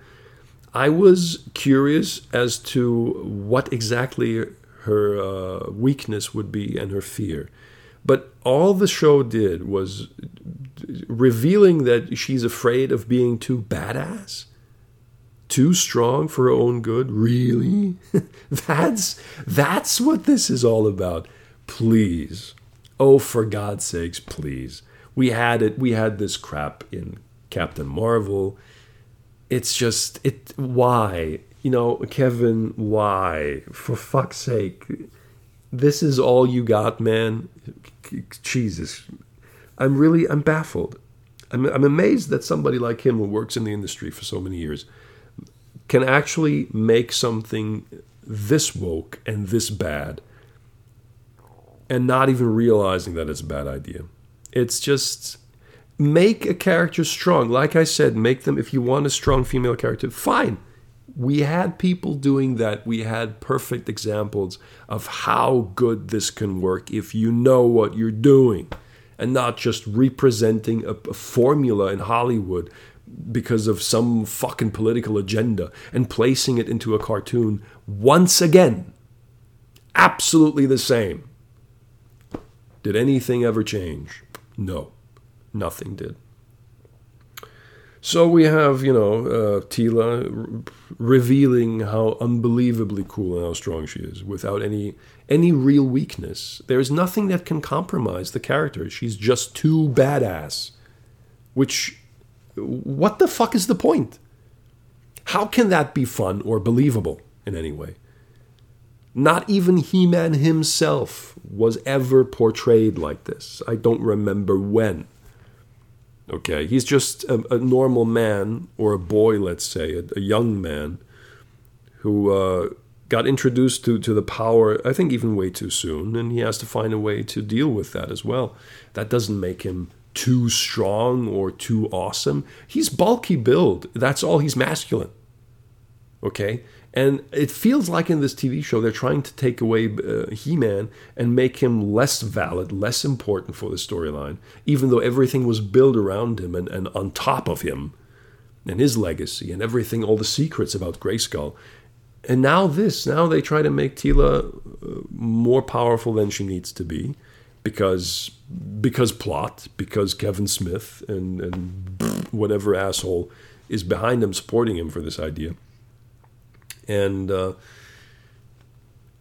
I was curious as to what exactly her uh, weakness would be and her fear. But all the show did was revealing that she's afraid of being too badass, too strong for her own good. Really? that's that's what this is all about. Please. Oh, for God's sakes, please. We had it. We had this crap in Captain Marvel. It's just it. Why? You know, Kevin. Why? For fuck's sake. This is all you got, man. Jesus, I'm really I'm baffled. I'm, I'm amazed that somebody like him who works in the industry for so many years can actually make something this woke and this bad and not even realizing that it's a bad idea. It's just make a character strong. Like I said, make them if you want a strong female character, fine. We had people doing that. We had perfect examples of how good this can work if you know what you're doing and not just representing a, a formula in Hollywood because of some fucking political agenda and placing it into a cartoon once again. Absolutely the same. Did anything ever change? No, nothing did. So we have, you know, uh, Teela revealing how unbelievably cool and how strong she is without any any real weakness. There's nothing that can compromise the character. She's just too badass. Which, what the fuck is the point? How can that be fun or believable in any way? Not even He Man himself was ever portrayed like this. I don't remember when. Okay, he's just a, a normal man or a boy, let's say, a, a young man who uh, got introduced to, to the power, I think, even way too soon, and he has to find a way to deal with that as well. That doesn't make him too strong or too awesome. He's bulky build. That's all he's masculine. Okay? And it feels like in this TV show they're trying to take away uh, He Man and make him less valid, less important for the storyline, even though everything was built around him and, and on top of him and his legacy and everything, all the secrets about Grayskull. And now this, now they try to make Teela uh, more powerful than she needs to be because because plot, because Kevin Smith and, and whatever asshole is behind him supporting him for this idea. And uh,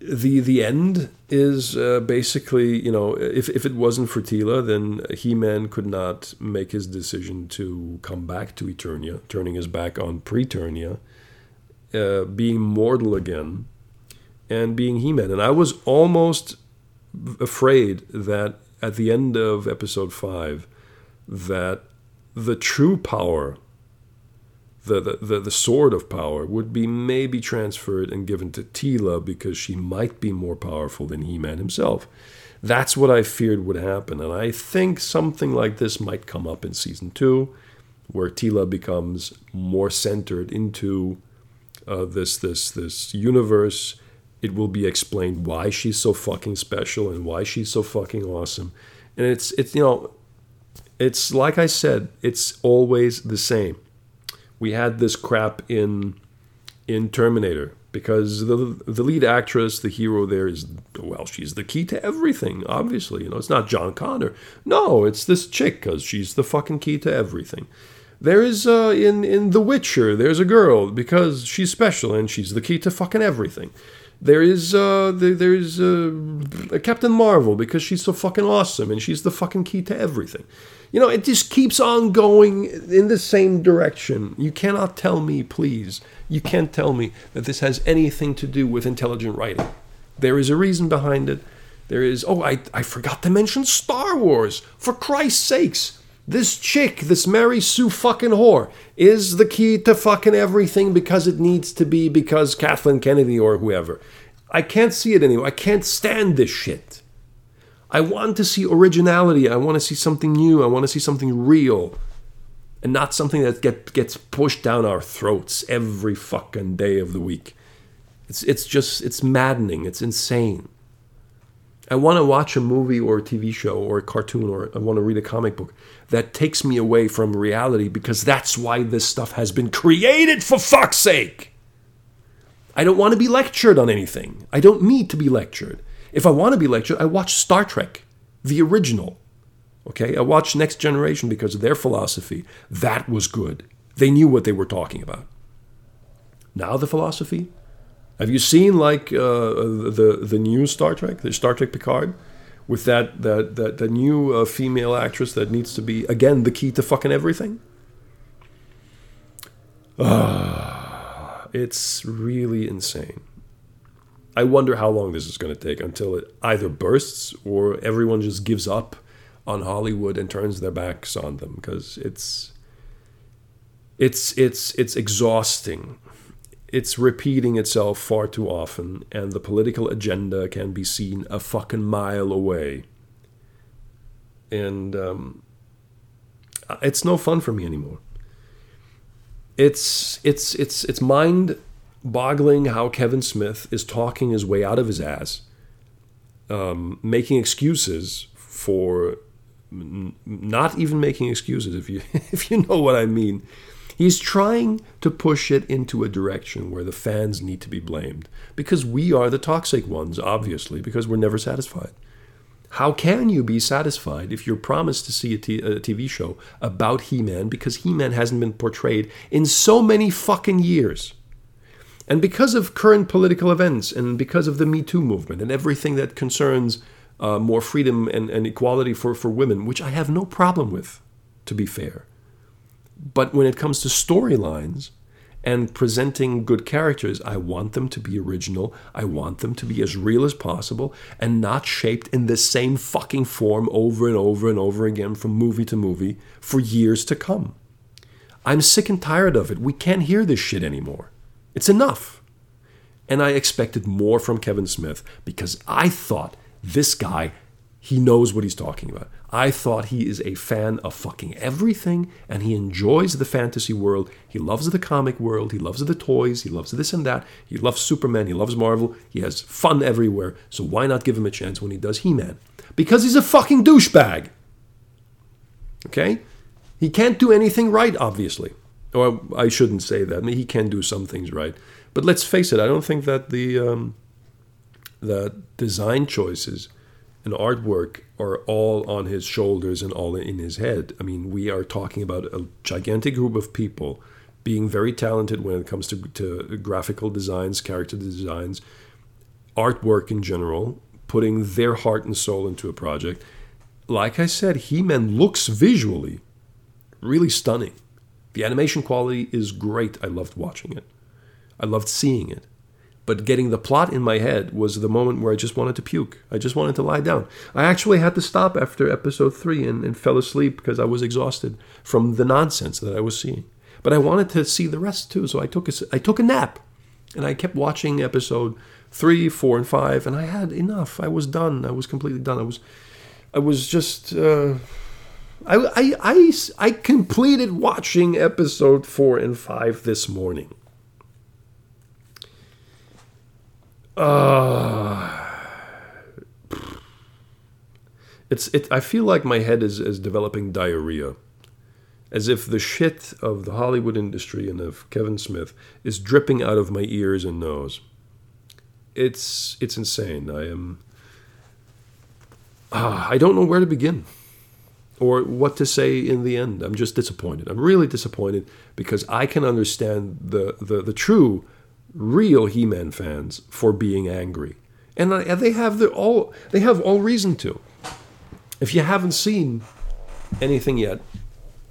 the the end is uh, basically, you know, if, if it wasn't for Teela, then He Man could not make his decision to come back to Eternia, turning his back on Preternia, uh, being mortal again, and being He Man. And I was almost afraid that at the end of episode five, that the true power the, the, the, sword of power would be maybe transferred and given to Teela because she might be more powerful than He Man himself. That's what I feared would happen. And I think something like this might come up in season two, where Teela becomes more centered into uh, this, this, this universe. It will be explained why she's so fucking special and why she's so fucking awesome. And it's, it's you know, it's like I said, it's always the same we had this crap in in Terminator because the the lead actress, the hero there is well, she's the key to everything. Obviously, you know, it's not John Connor. No, it's this chick because she's the fucking key to everything. There is uh, in in The Witcher, there's a girl because she's special and she's the key to fucking everything. There is uh, there's uh, Captain Marvel because she's so fucking awesome and she's the fucking key to everything. You know, it just keeps on going in the same direction. You cannot tell me, please, you can't tell me that this has anything to do with intelligent writing. There is a reason behind it. There is, oh, I, I forgot to mention Star Wars. For Christ's sakes. This chick, this Mary Sue fucking whore, is the key to fucking everything because it needs to be because Kathleen Kennedy or whoever. I can't see it anymore. I can't stand this shit. I want to see originality. I want to see something new. I want to see something real. And not something that get, gets pushed down our throats every fucking day of the week. It's, it's just, it's maddening. It's insane. I want to watch a movie or a TV show or a cartoon or I want to read a comic book that takes me away from reality because that's why this stuff has been created, for fuck's sake. I don't want to be lectured on anything. I don't need to be lectured. If I want to be lectured, I watch Star Trek, the original. Okay, I watched Next Generation because of their philosophy. That was good. They knew what they were talking about. Now the philosophy. Have you seen like uh, the the new Star Trek, the Star Trek Picard, with that that that the new uh, female actress that needs to be again the key to fucking everything? Uh, it's really insane. I wonder how long this is going to take until it either bursts or everyone just gives up on Hollywood and turns their backs on them because it's it's it's it's exhausting. It's repeating itself far too often, and the political agenda can be seen a fucking mile away. And um, it's no fun for me anymore. It's it's it's it's mind boggling how Kevin Smith is talking his way out of his ass, um, making excuses for n- not even making excuses. If you if you know what I mean, he's trying to push it into a direction where the fans need to be blamed because we are the toxic ones, obviously, because we're never satisfied. How can you be satisfied if you're promised to see a, t- a TV show about He Man because He Man hasn't been portrayed in so many fucking years? And because of current political events and because of the Me Too movement and everything that concerns uh, more freedom and, and equality for, for women, which I have no problem with, to be fair. But when it comes to storylines and presenting good characters, I want them to be original. I want them to be as real as possible and not shaped in the same fucking form over and over and over again from movie to movie for years to come. I'm sick and tired of it. We can't hear this shit anymore. It's enough. And I expected more from Kevin Smith because I thought this guy he knows what he's talking about. I thought he is a fan of fucking everything and he enjoys the fantasy world. He loves the comic world. He loves the toys. He loves this and that. He loves Superman. He loves Marvel. He has fun everywhere. So why not give him a chance when he does He Man? Because he's a fucking douchebag. Okay? He can't do anything right, obviously. Or I shouldn't say that. I mean, he can do some things right. But let's face it, I don't think that the, um, the design choices and artwork are all on his shoulders and all in his head. I mean, we are talking about a gigantic group of people being very talented when it comes to, to graphical designs, character designs, artwork in general, putting their heart and soul into a project. Like I said, He Man looks visually really stunning. The animation quality is great. I loved watching it, I loved seeing it. But getting the plot in my head was the moment where I just wanted to puke. I just wanted to lie down. I actually had to stop after episode three and, and fell asleep because I was exhausted from the nonsense that I was seeing. But I wanted to see the rest too, so I took a, I took a nap, and I kept watching episode three, four, and five, and I had enough. I was done. I was completely done. I was, I was just. Uh, I, I, I, I completed watching episode four and five this morning. Uh, it's it. I feel like my head is is developing diarrhea, as if the shit of the Hollywood industry and of Kevin Smith is dripping out of my ears and nose. It's it's insane. I am. Uh, I don't know where to begin, or what to say in the end. I'm just disappointed. I'm really disappointed because I can understand the the the true real He-Man fans for being angry, and they have the all they have all reason to. If you haven't seen anything yet,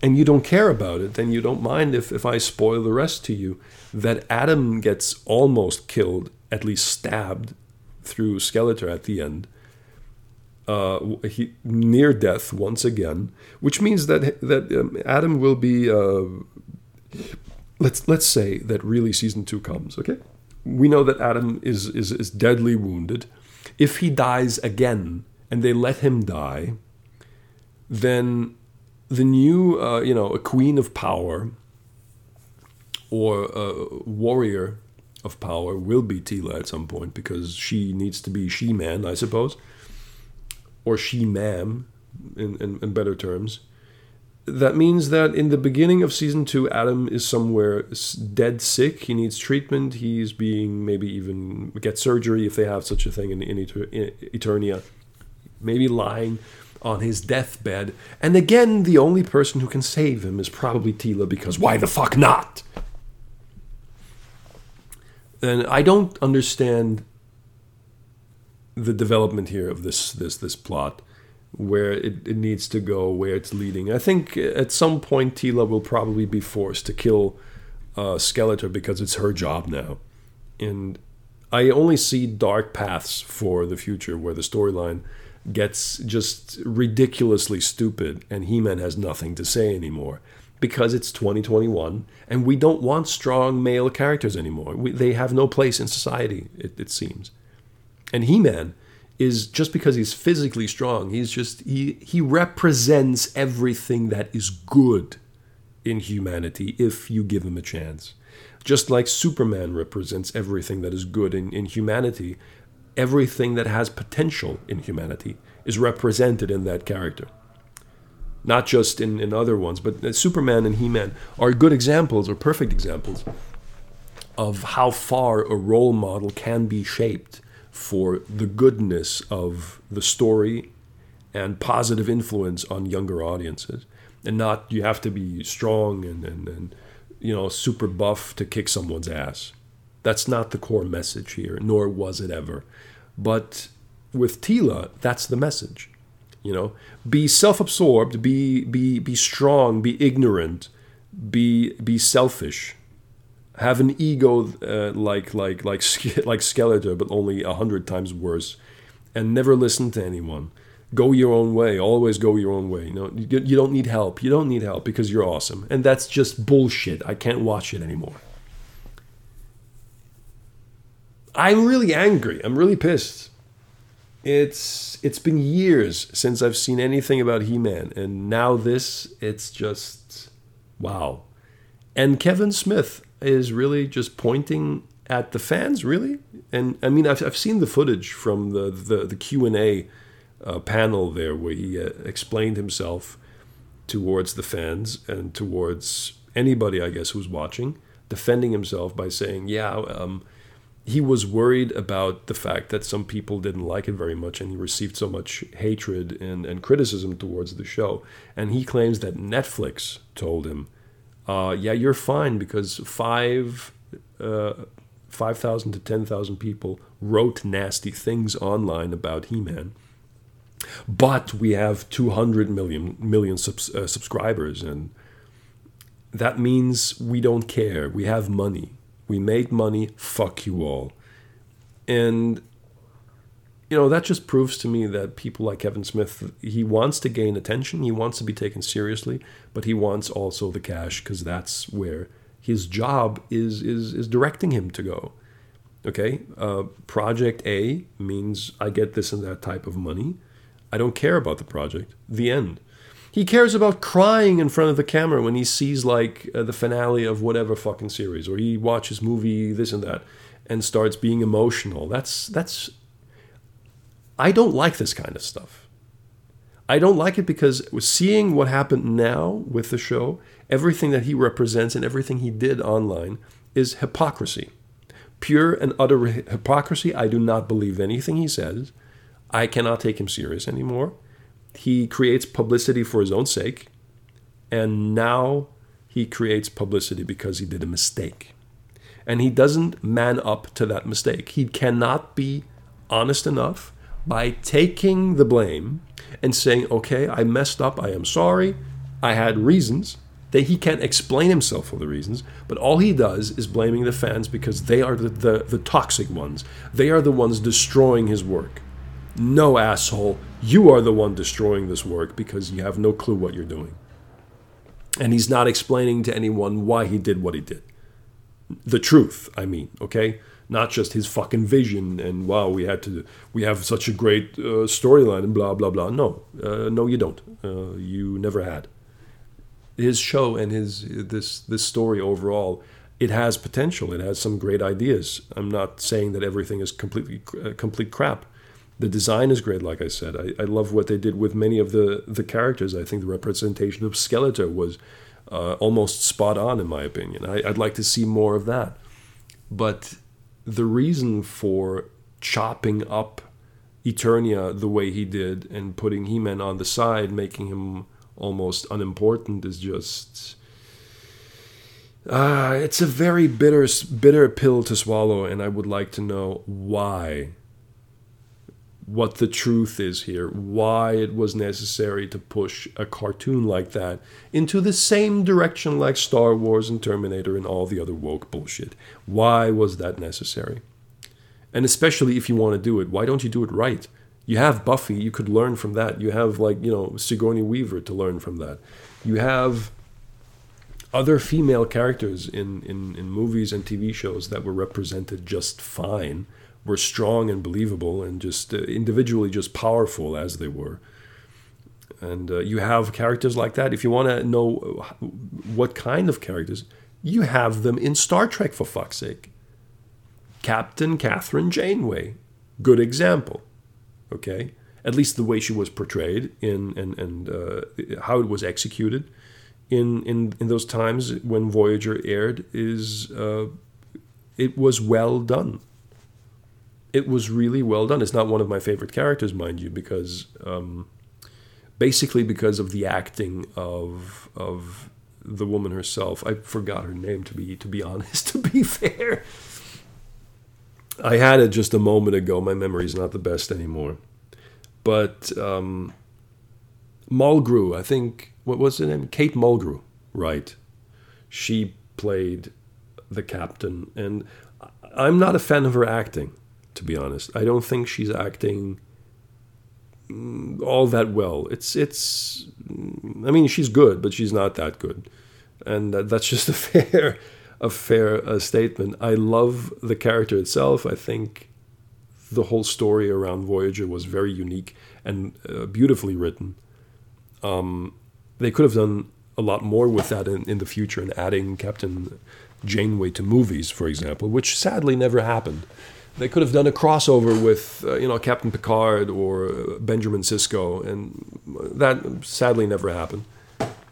and you don't care about it, then you don't mind if, if I spoil the rest to you. That Adam gets almost killed, at least stabbed through Skeletor at the end. Uh, he, near death once again, which means that that um, Adam will be uh, let's let's say that really season two comes. Okay, we know that Adam is is is deadly wounded. If he dies again and they let him die, then the new uh, you know a queen of power or a warrior of power will be Teela at some point because she needs to be she man, I suppose, or she ma'am, in, in, in better terms that means that in the beginning of season two, Adam is somewhere dead sick. He needs treatment. He's being maybe even get surgery if they have such a thing in, in, Eternia. Maybe lying on his deathbed. And again, the only person who can save him is probably Teela because why the fuck not? And I don't understand the development here of this this this plot where it, it needs to go, where it's leading. I think at some point Teela will probably be forced to kill uh, Skeletor because it's her job now. And I only see dark paths for the future where the storyline gets just ridiculously stupid and He Man has nothing to say anymore because it's 2021 and we don't want strong male characters anymore. We, they have no place in society, it, it seems. And He Man is just because he's physically strong, he's just he he represents everything that is good in humanity if you give him a chance. Just like Superman represents everything that is good in, in humanity, everything that has potential in humanity is represented in that character. Not just in, in other ones, but uh, Superman and He Man are good examples or perfect examples of how far a role model can be shaped for the goodness of the story and positive influence on younger audiences. And not you have to be strong and, and, and you know super buff to kick someone's ass. That's not the core message here, nor was it ever. But with Teela, that's the message. You know, be self-absorbed, be be be strong, be ignorant, be be selfish, have an ego uh, like like like like Skeletor, but only a hundred times worse, and never listen to anyone. Go your own way. Always go your own way. You know, you, you don't need help. You don't need help because you're awesome, and that's just bullshit. I can't watch it anymore. I'm really angry. I'm really pissed. it's it's been years since I've seen anything about He-Man, and now this, it's just wow. And Kevin Smith is really just pointing at the fans, really. And I mean, I've, I've seen the footage from the the, the Q and A uh, panel there where he uh, explained himself towards the fans and towards anybody, I guess, who's watching, defending himself by saying, "Yeah, um, he was worried about the fact that some people didn't like it very much, and he received so much hatred and, and criticism towards the show." And he claims that Netflix told him, uh, "Yeah, you're fine because five." Uh, 5,000 to 10,000 people wrote nasty things online about He Man but we have 200 million million subs, uh, subscribers and that means we don't care. We have money. We made money. Fuck you all. And you know that just proves to me that people like Kevin Smith he wants to gain attention he wants to be taken seriously but he wants also the cash cuz that's where his job is is is directing him to go okay uh, project A means I get this and that type of money I don't care about the project. The end. He cares about crying in front of the camera when he sees like uh, the finale of whatever fucking series, or he watches movie this and that, and starts being emotional. That's that's. I don't like this kind of stuff. I don't like it because seeing what happened now with the show, everything that he represents and everything he did online is hypocrisy. Pure and utter hypocrisy. I do not believe anything he says. I cannot take him serious anymore. He creates publicity for his own sake, and now he creates publicity because he did a mistake. And he doesn't man up to that mistake. He cannot be honest enough by taking the blame and saying, okay, I messed up, I am sorry, I had reasons. That he can't explain himself for the reasons, but all he does is blaming the fans because they are the, the, the toxic ones. They are the ones destroying his work. No, asshole, you are the one destroying this work because you have no clue what you're doing. And he's not explaining to anyone why he did what he did. The truth, I mean, okay? Not just his fucking vision and wow, we had to, we have such a great uh, storyline and blah, blah, blah. No, uh, no, you don't. Uh, you never had. His show and his, this, this story overall it has potential. It has some great ideas. I'm not saying that everything is completely uh, complete crap, the design is great, like I said. I, I love what they did with many of the, the characters. I think the representation of Skeletor was uh, almost spot on, in my opinion. I, I'd like to see more of that. But the reason for chopping up Eternia the way he did and putting He Man on the side, making him almost unimportant, is just. Uh, it's a very bitter, bitter pill to swallow, and I would like to know why what the truth is here, why it was necessary to push a cartoon like that into the same direction like Star Wars and Terminator and all the other woke bullshit. Why was that necessary? And especially if you want to do it, why don't you do it right? You have Buffy, you could learn from that. You have, like, you know, Sigourney Weaver to learn from that. You have other female characters in, in, in movies and TV shows that were represented just fine were strong and believable and just uh, individually just powerful as they were. And uh, you have characters like that. If you want to know what kind of characters, you have them in Star Trek, for fuck's sake. Captain Kathryn Janeway, good example. Okay? At least the way she was portrayed in and, and uh, how it was executed in, in, in those times when Voyager aired is uh, it was well done it was really well done. It's not one of my favorite characters, mind you, because um, basically because of the acting of of the woman herself. I forgot her name to be to be honest. To be fair, I had it just a moment ago. My memory is not the best anymore, but um, Mulgrew. I think what was her name? Kate Mulgrew. Right. She played the captain, and I'm not a fan of her acting to be honest. I don't think she's acting mm, all that well. It's it's I mean she's good, but she's not that good. And that's just a fair a fair uh, statement. I love the character itself. I think the whole story around Voyager was very unique and uh, beautifully written. Um, they could have done a lot more with that in, in the future and adding Captain Janeway to movies, for example, which sadly never happened. They could have done a crossover with, uh, you know, Captain Picard or uh, Benjamin Sisko, and that sadly never happened.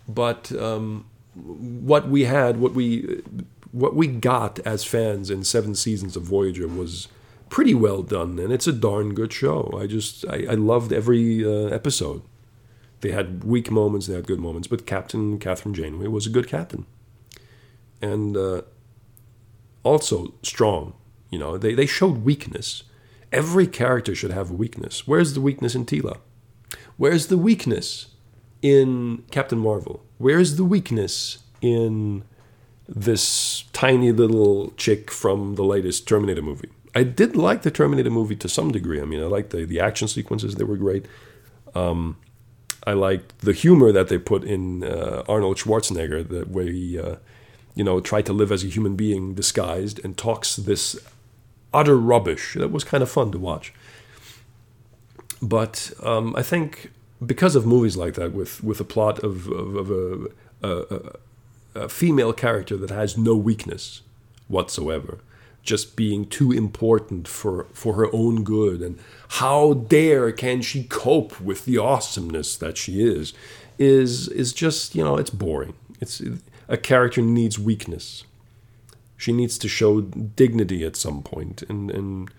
But um, what we had, what we what we got as fans in seven seasons of Voyager was pretty well done, and it's a darn good show. I just I, I loved every uh, episode. They had weak moments, they had good moments, but Captain Kathryn Janeway was a good captain, and uh, also strong. You know, they they showed weakness. Every character should have a weakness. Where's the weakness in Teela? Where's the weakness in Captain Marvel? Where's the weakness in this tiny little chick from the latest Terminator movie? I did like the Terminator movie to some degree. I mean, I liked the, the action sequences, they were great. Um, I liked the humor that they put in uh, Arnold Schwarzenegger, that where he, uh, you know, tried to live as a human being disguised and talks this utter rubbish. That was kind of fun to watch. But um, I think because of movies like that, with with a plot of, of, of a, a, a female character that has no weakness whatsoever, just being too important for, for her own good. And how dare can she cope with the awesomeness that she is, is, is just, you know, it's boring. It's, a character needs weakness. She needs to show dignity at some point and, and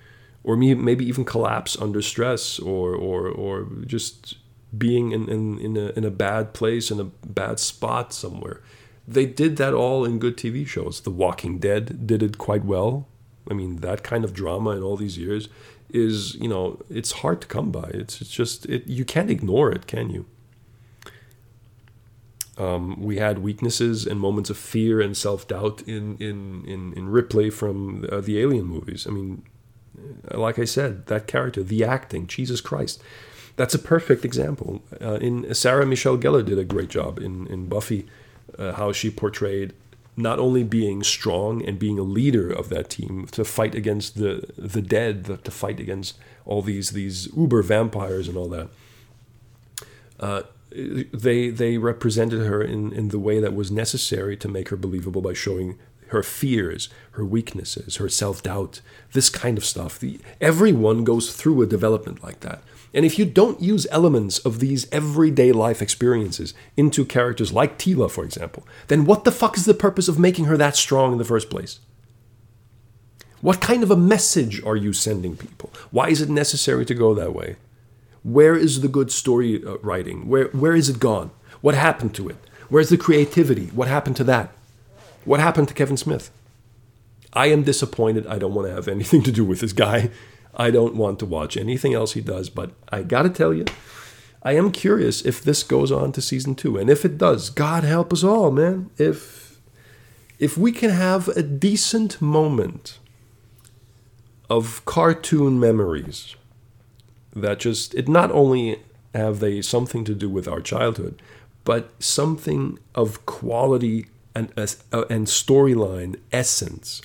or maybe even collapse under stress or, or, or just being in, in, in, a, in a bad place, in a bad spot somewhere they did that all in good TV shows. The Walking Dead did it quite well. I mean, that kind of drama in all these years is, you know, it's hard to come by. It's, it's just, it, you can't ignore it, can you? Um, we had weaknesses and moments of fear and self doubt in, in, in, in Ripley from uh, the Alien movies. I mean, like I said, that character, the acting, Jesus Christ, that's a perfect example. Uh, in Sarah Michelle Gellar did a great job in, in Buffy, uh, how she portrayed not only being strong and being a leader of that team to fight against the the dead, the, to fight against all these these uber vampires and all that. Uh, they they represented her in, in the way that was necessary to make her believable by showing her fears, her weaknesses, her self doubt, this kind of stuff. The, everyone goes through a development like that. And if you don't use elements of these everyday life experiences into characters like Teela, for example, then what the fuck is the purpose of making her that strong in the first place? What kind of a message are you sending people? Why is it necessary to go that way? Where is the good story uh, writing? Where, where is it gone? What happened to it? Where's the creativity? What happened to that? What happened to Kevin Smith? I am disappointed. I don't want to have anything to do with this guy. I don't want to watch anything else he does, but I got to tell you, I am curious if this goes on to season 2. And if it does, God help us all, man. If if we can have a decent moment of cartoon memories that just it not only have they something to do with our childhood, but something of quality and uh, and storyline essence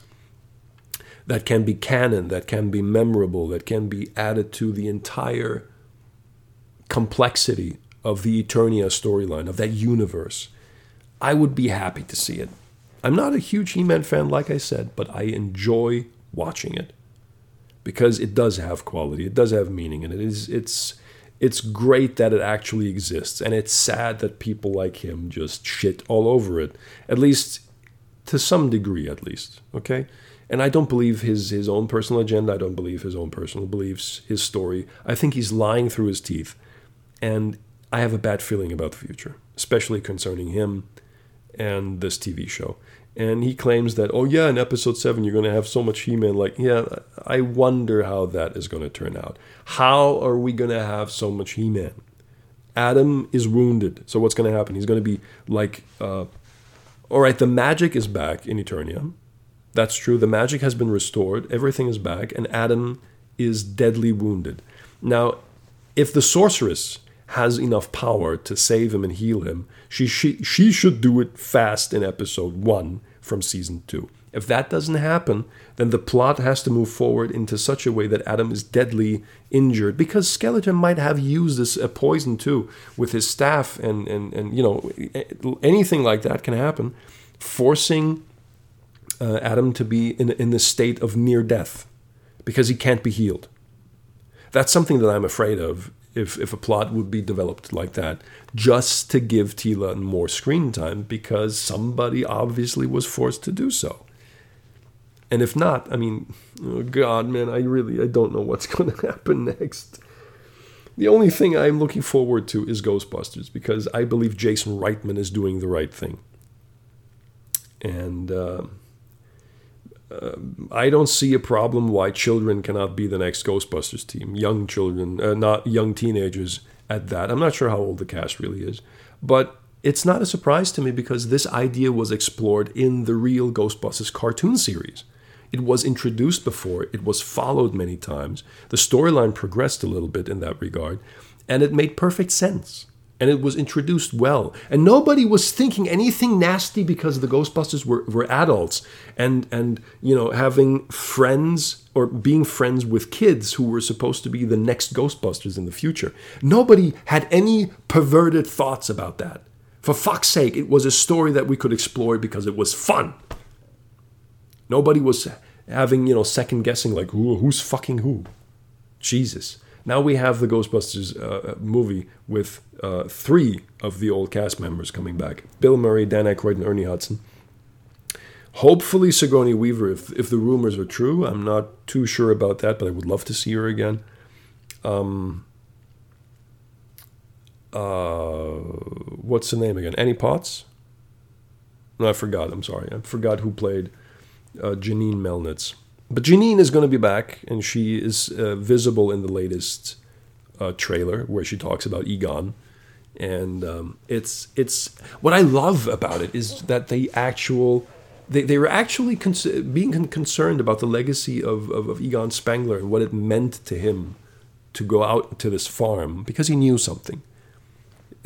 that can be canon, that can be memorable, that can be added to the entire complexity of the Eternia storyline, of that universe, I would be happy to see it. I'm not a huge He Man fan, like I said, but I enjoy watching it because it does have quality, it does have meaning, and it is it's it's great that it actually exists, and it's sad that people like him just shit all over it. At least to some degree, at least. Okay, and I don't believe his his own personal agenda. I don't believe his own personal beliefs, his story. I think he's lying through his teeth, and I have a bad feeling about the future, especially concerning him and this TV show. And he claims that, oh yeah, in episode seven you're going to have so much He-Man. Like, yeah, I wonder how that is going to turn out. How are we going to have so much He-Man? Adam is wounded, so what's going to happen? He's going to be like, uh, all right, the magic is back in Eternia that's true. The magic has been restored. Everything is back, and Adam is deadly wounded. Now, if the sorceress has enough power to save him and heal him, she, she, she should do it fast in episode one from season two. If that doesn't happen, then the plot has to move forward into such a way that Adam is deadly injured because Skeletor might have used this a poison too with his staff and and and you know anything like that can happen, forcing uh, Adam to be in in the state of near death because he can't be healed. That's something that I'm afraid of if, if a plot would be developed like that, just to give Teela more screen time because somebody obviously was forced to do so. And if not, I mean, oh God, man, I really I don't know what's going to happen next. The only thing I'm looking forward to is Ghostbusters because I believe Jason Reitman is doing the right thing. And uh, uh, I don't see a problem why children cannot be the next Ghostbusters team. Young children, uh, not young teenagers at that. I'm not sure how old the cast really is. But it's not a surprise to me because this idea was explored in the real Ghostbusters cartoon series. It was introduced before, it was followed many times. The storyline progressed a little bit in that regard, and it made perfect sense. And it was introduced well. And nobody was thinking anything nasty because the Ghostbusters were, were adults and, and, you know, having friends or being friends with kids who were supposed to be the next Ghostbusters in the future. Nobody had any perverted thoughts about that. For fuck's sake, it was a story that we could explore because it was fun. Nobody was having, you know, second guessing like, who, who's fucking who? Jesus. Now we have the Ghostbusters uh, uh, movie with uh, three of the old cast members coming back Bill Murray, Dan Aykroyd, and Ernie Hudson. Hopefully, Sigourney Weaver, if, if the rumors are true. I'm not too sure about that, but I would love to see her again. Um, uh, what's the name again? Annie Potts? No, I forgot. I'm sorry. I forgot who played uh, Janine Melnitz. But Janine is going to be back, and she is uh, visible in the latest uh, trailer where she talks about Egon. And um, it's it's what I love about it is that they actual they, they were actually cons- being con- concerned about the legacy of, of, of Egon Spengler and what it meant to him to go out to this farm because he knew something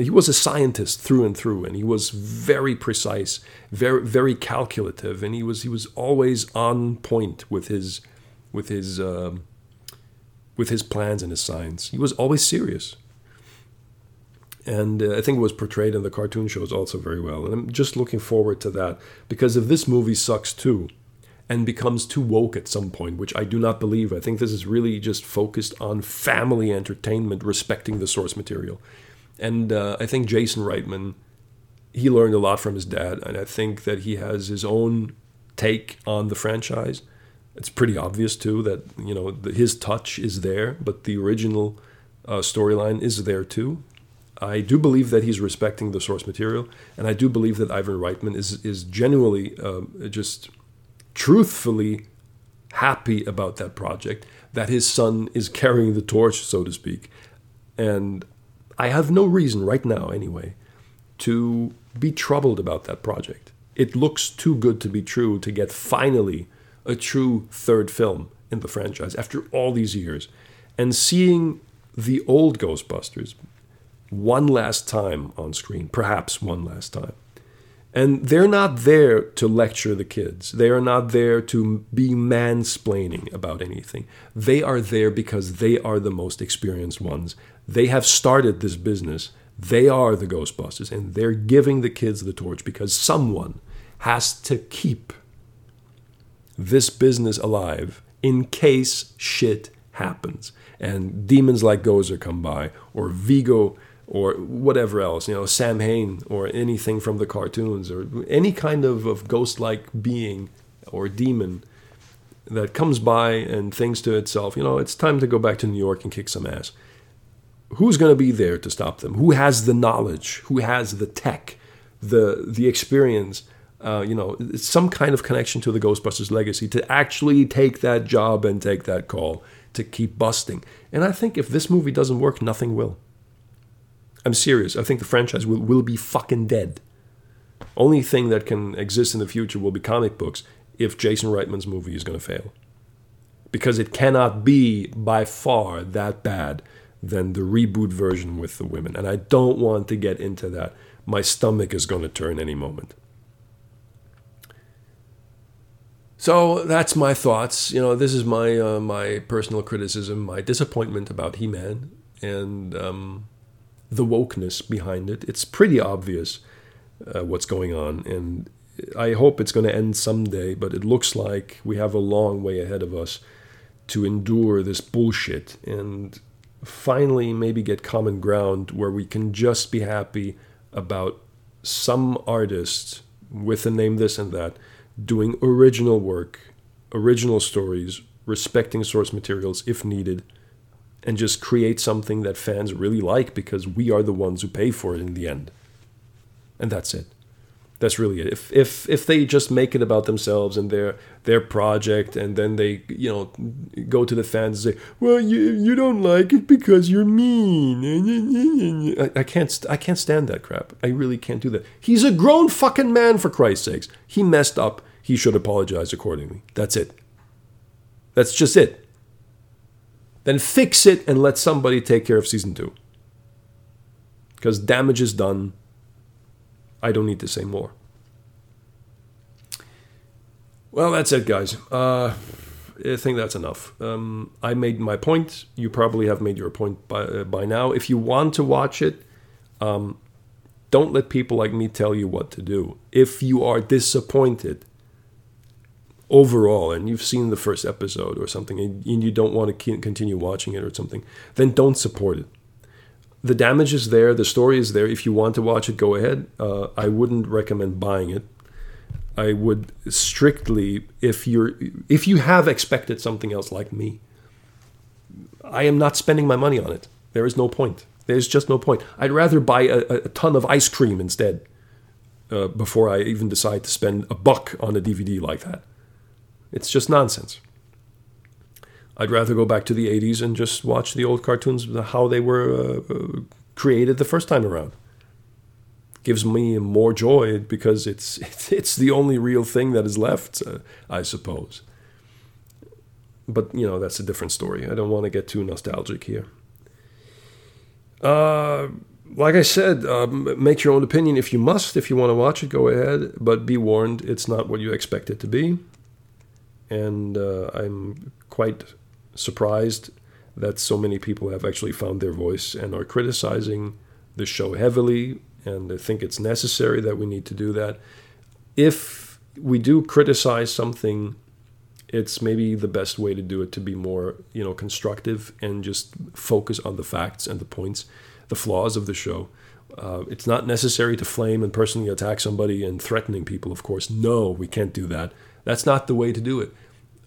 he was a scientist through and through, and he was very precise, very very calculative, and he was he was always on point with his with his uh, with his plans and his science. He was always serious, and uh, I think it was portrayed in the cartoon shows also very well. And I'm just looking forward to that because if this movie sucks too, and becomes too woke at some point, which I do not believe. I think this is really just focused on family entertainment, respecting the source material. And uh, I think Jason Reitman, he learned a lot from his dad, and I think that he has his own take on the franchise. It's pretty obvious too that you know the, his touch is there, but the original uh, storyline is there too. I do believe that he's respecting the source material, and I do believe that Ivan Reitman is is genuinely uh, just truthfully happy about that project, that his son is carrying the torch, so to speak. And I have no reason right now, anyway, to be troubled about that project. It looks too good to be true to get finally a true third film in the franchise after all these years. And seeing the old Ghostbusters one last time on screen, perhaps one last time. And they're not there to lecture the kids. They are not there to be mansplaining about anything. They are there because they are the most experienced ones. They have started this business. They are the Ghostbusters, and they're giving the kids the torch because someone has to keep this business alive in case shit happens and demons like Gozer come by or Vigo or whatever else, you know, Samhain or anything from the cartoons or any kind of, of ghost like being or demon that comes by and thinks to itself, you know, it's time to go back to New York and kick some ass who's going to be there to stop them? Who has the knowledge? Who has the tech, the the experience? Uh, you know, some kind of connection to the Ghostbusters legacy to actually take that job and take that call to keep busting. And I think if this movie doesn't work, nothing will. I'm serious. I think the franchise will, will be fucking dead. Only thing that can exist in the future will be comic books if Jason Reitman's movie is going to fail. Because it cannot be by far that bad than the reboot version with the women. And I don't want to get into that. My stomach is going to turn any moment. So that's my thoughts. You know, this is my uh, my personal criticism, my disappointment about He-Man, and um, the wokeness behind it. It's pretty obvious uh, what's going on, and I hope it's going to end someday. But it looks like we have a long way ahead of us to endure this bullshit and finally maybe get common ground where we can just be happy about some artists with a name this and that doing original work, original stories, respecting source materials if needed, and just create something that fans really like because we are the ones who pay for it in the end. And that's it. That's really it. If if if they just make it about themselves and their their project, and then they you know go to the fans and say, "Well, you you don't like it because you're mean." I, I can't I can't stand that crap. I really can't do that. He's a grown fucking man for Christ's sakes. He messed up. He should apologize accordingly. That's it. That's just it. Then fix it and let somebody take care of season two. Because damage is done I don't need to say more. Well, that's it, guys. Uh, I think that's enough. Um, I made my point. You probably have made your point by, uh, by now. If you want to watch it, um, don't let people like me tell you what to do. If you are disappointed overall and you've seen the first episode or something and you don't want to continue watching it or something, then don't support it the damage is there, the story is there. If you want to watch it, go ahead. Uh, I wouldn't recommend buying it. I would strictly, if you're, if you have expected something else like me, I am not spending my money on it. There is no point. There's just no point. I'd rather buy a, a ton of ice cream instead uh, before I even decide to spend a buck on a DVD like that. It's just nonsense. I'd rather go back to the 80s and just watch the old cartoons, how they were uh, uh, created the first time around. Gives me more joy because it's, it's the only real thing that is left, uh, I suppose. But, you know, that's a different story. I don't want to get too nostalgic here. Uh, like I said, um, make your own opinion if you must. If you want to watch it, go ahead. But be warned, it's not what you expect it to be. And uh, I'm quite surprised that so many people have actually found their voice and are criticizing the show heavily, and I think it's necessary that we need to do that. If we do criticize something, it's maybe the best way to do it to be more, you know, constructive and just focus on the facts and the points, the flaws of the show. Uh, it's not necessary to flame and personally attack somebody and threatening people, of course. No, we can't do that. That's not the way to do it.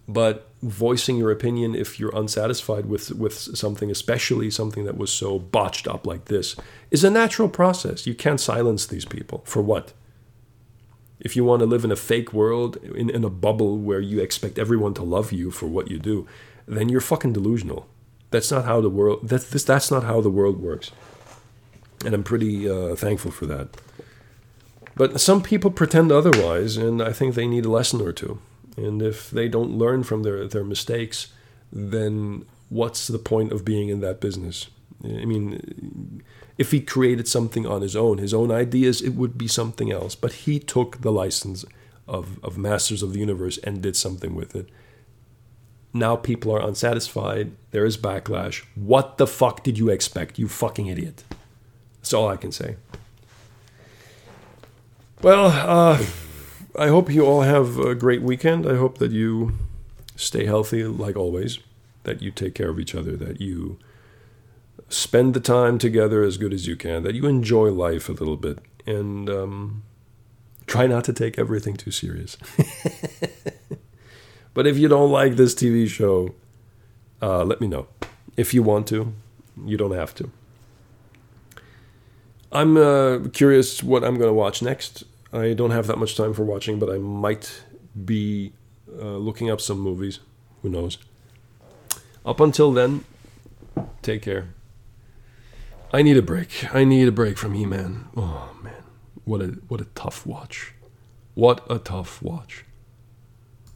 But voicing your opinion if you're unsatisfied with with something, especially something that was so botched up like this, is a natural process. You can't silence these people for what? If you want to live in a fake world, in, in a bubble where you expect everyone to love you for what you do, then you're fucking delusional. That's not how the world. That's this, that's not how the world works. And I'm pretty uh, thankful for that. But some people pretend otherwise, and I think they need a lesson or two. And if they don't learn from their, their mistakes, then what's the point of being in that business? I mean, if he created something on his own, his own ideas, it would be something else. But he took the license of, of Masters of the Universe and did something with it. Now people are unsatisfied. There is backlash. What the fuck did you expect, you fucking idiot? That's all I can say. Well, uh, I hope you all have a great weekend. I hope that you stay healthy, like always, that you take care of each other, that you spend the time together as good as you can, that you enjoy life a little bit, and um, try not to take everything too serious. but if you don't like this TV show, uh, let me know. If you want to, you don't have to. I'm uh, curious what I'm going to watch next. I don't have that much time for watching, but I might be uh, looking up some movies. Who knows? Up until then, take care. I need a break. I need a break from He Man. Oh man, what a what a tough watch. What a tough watch.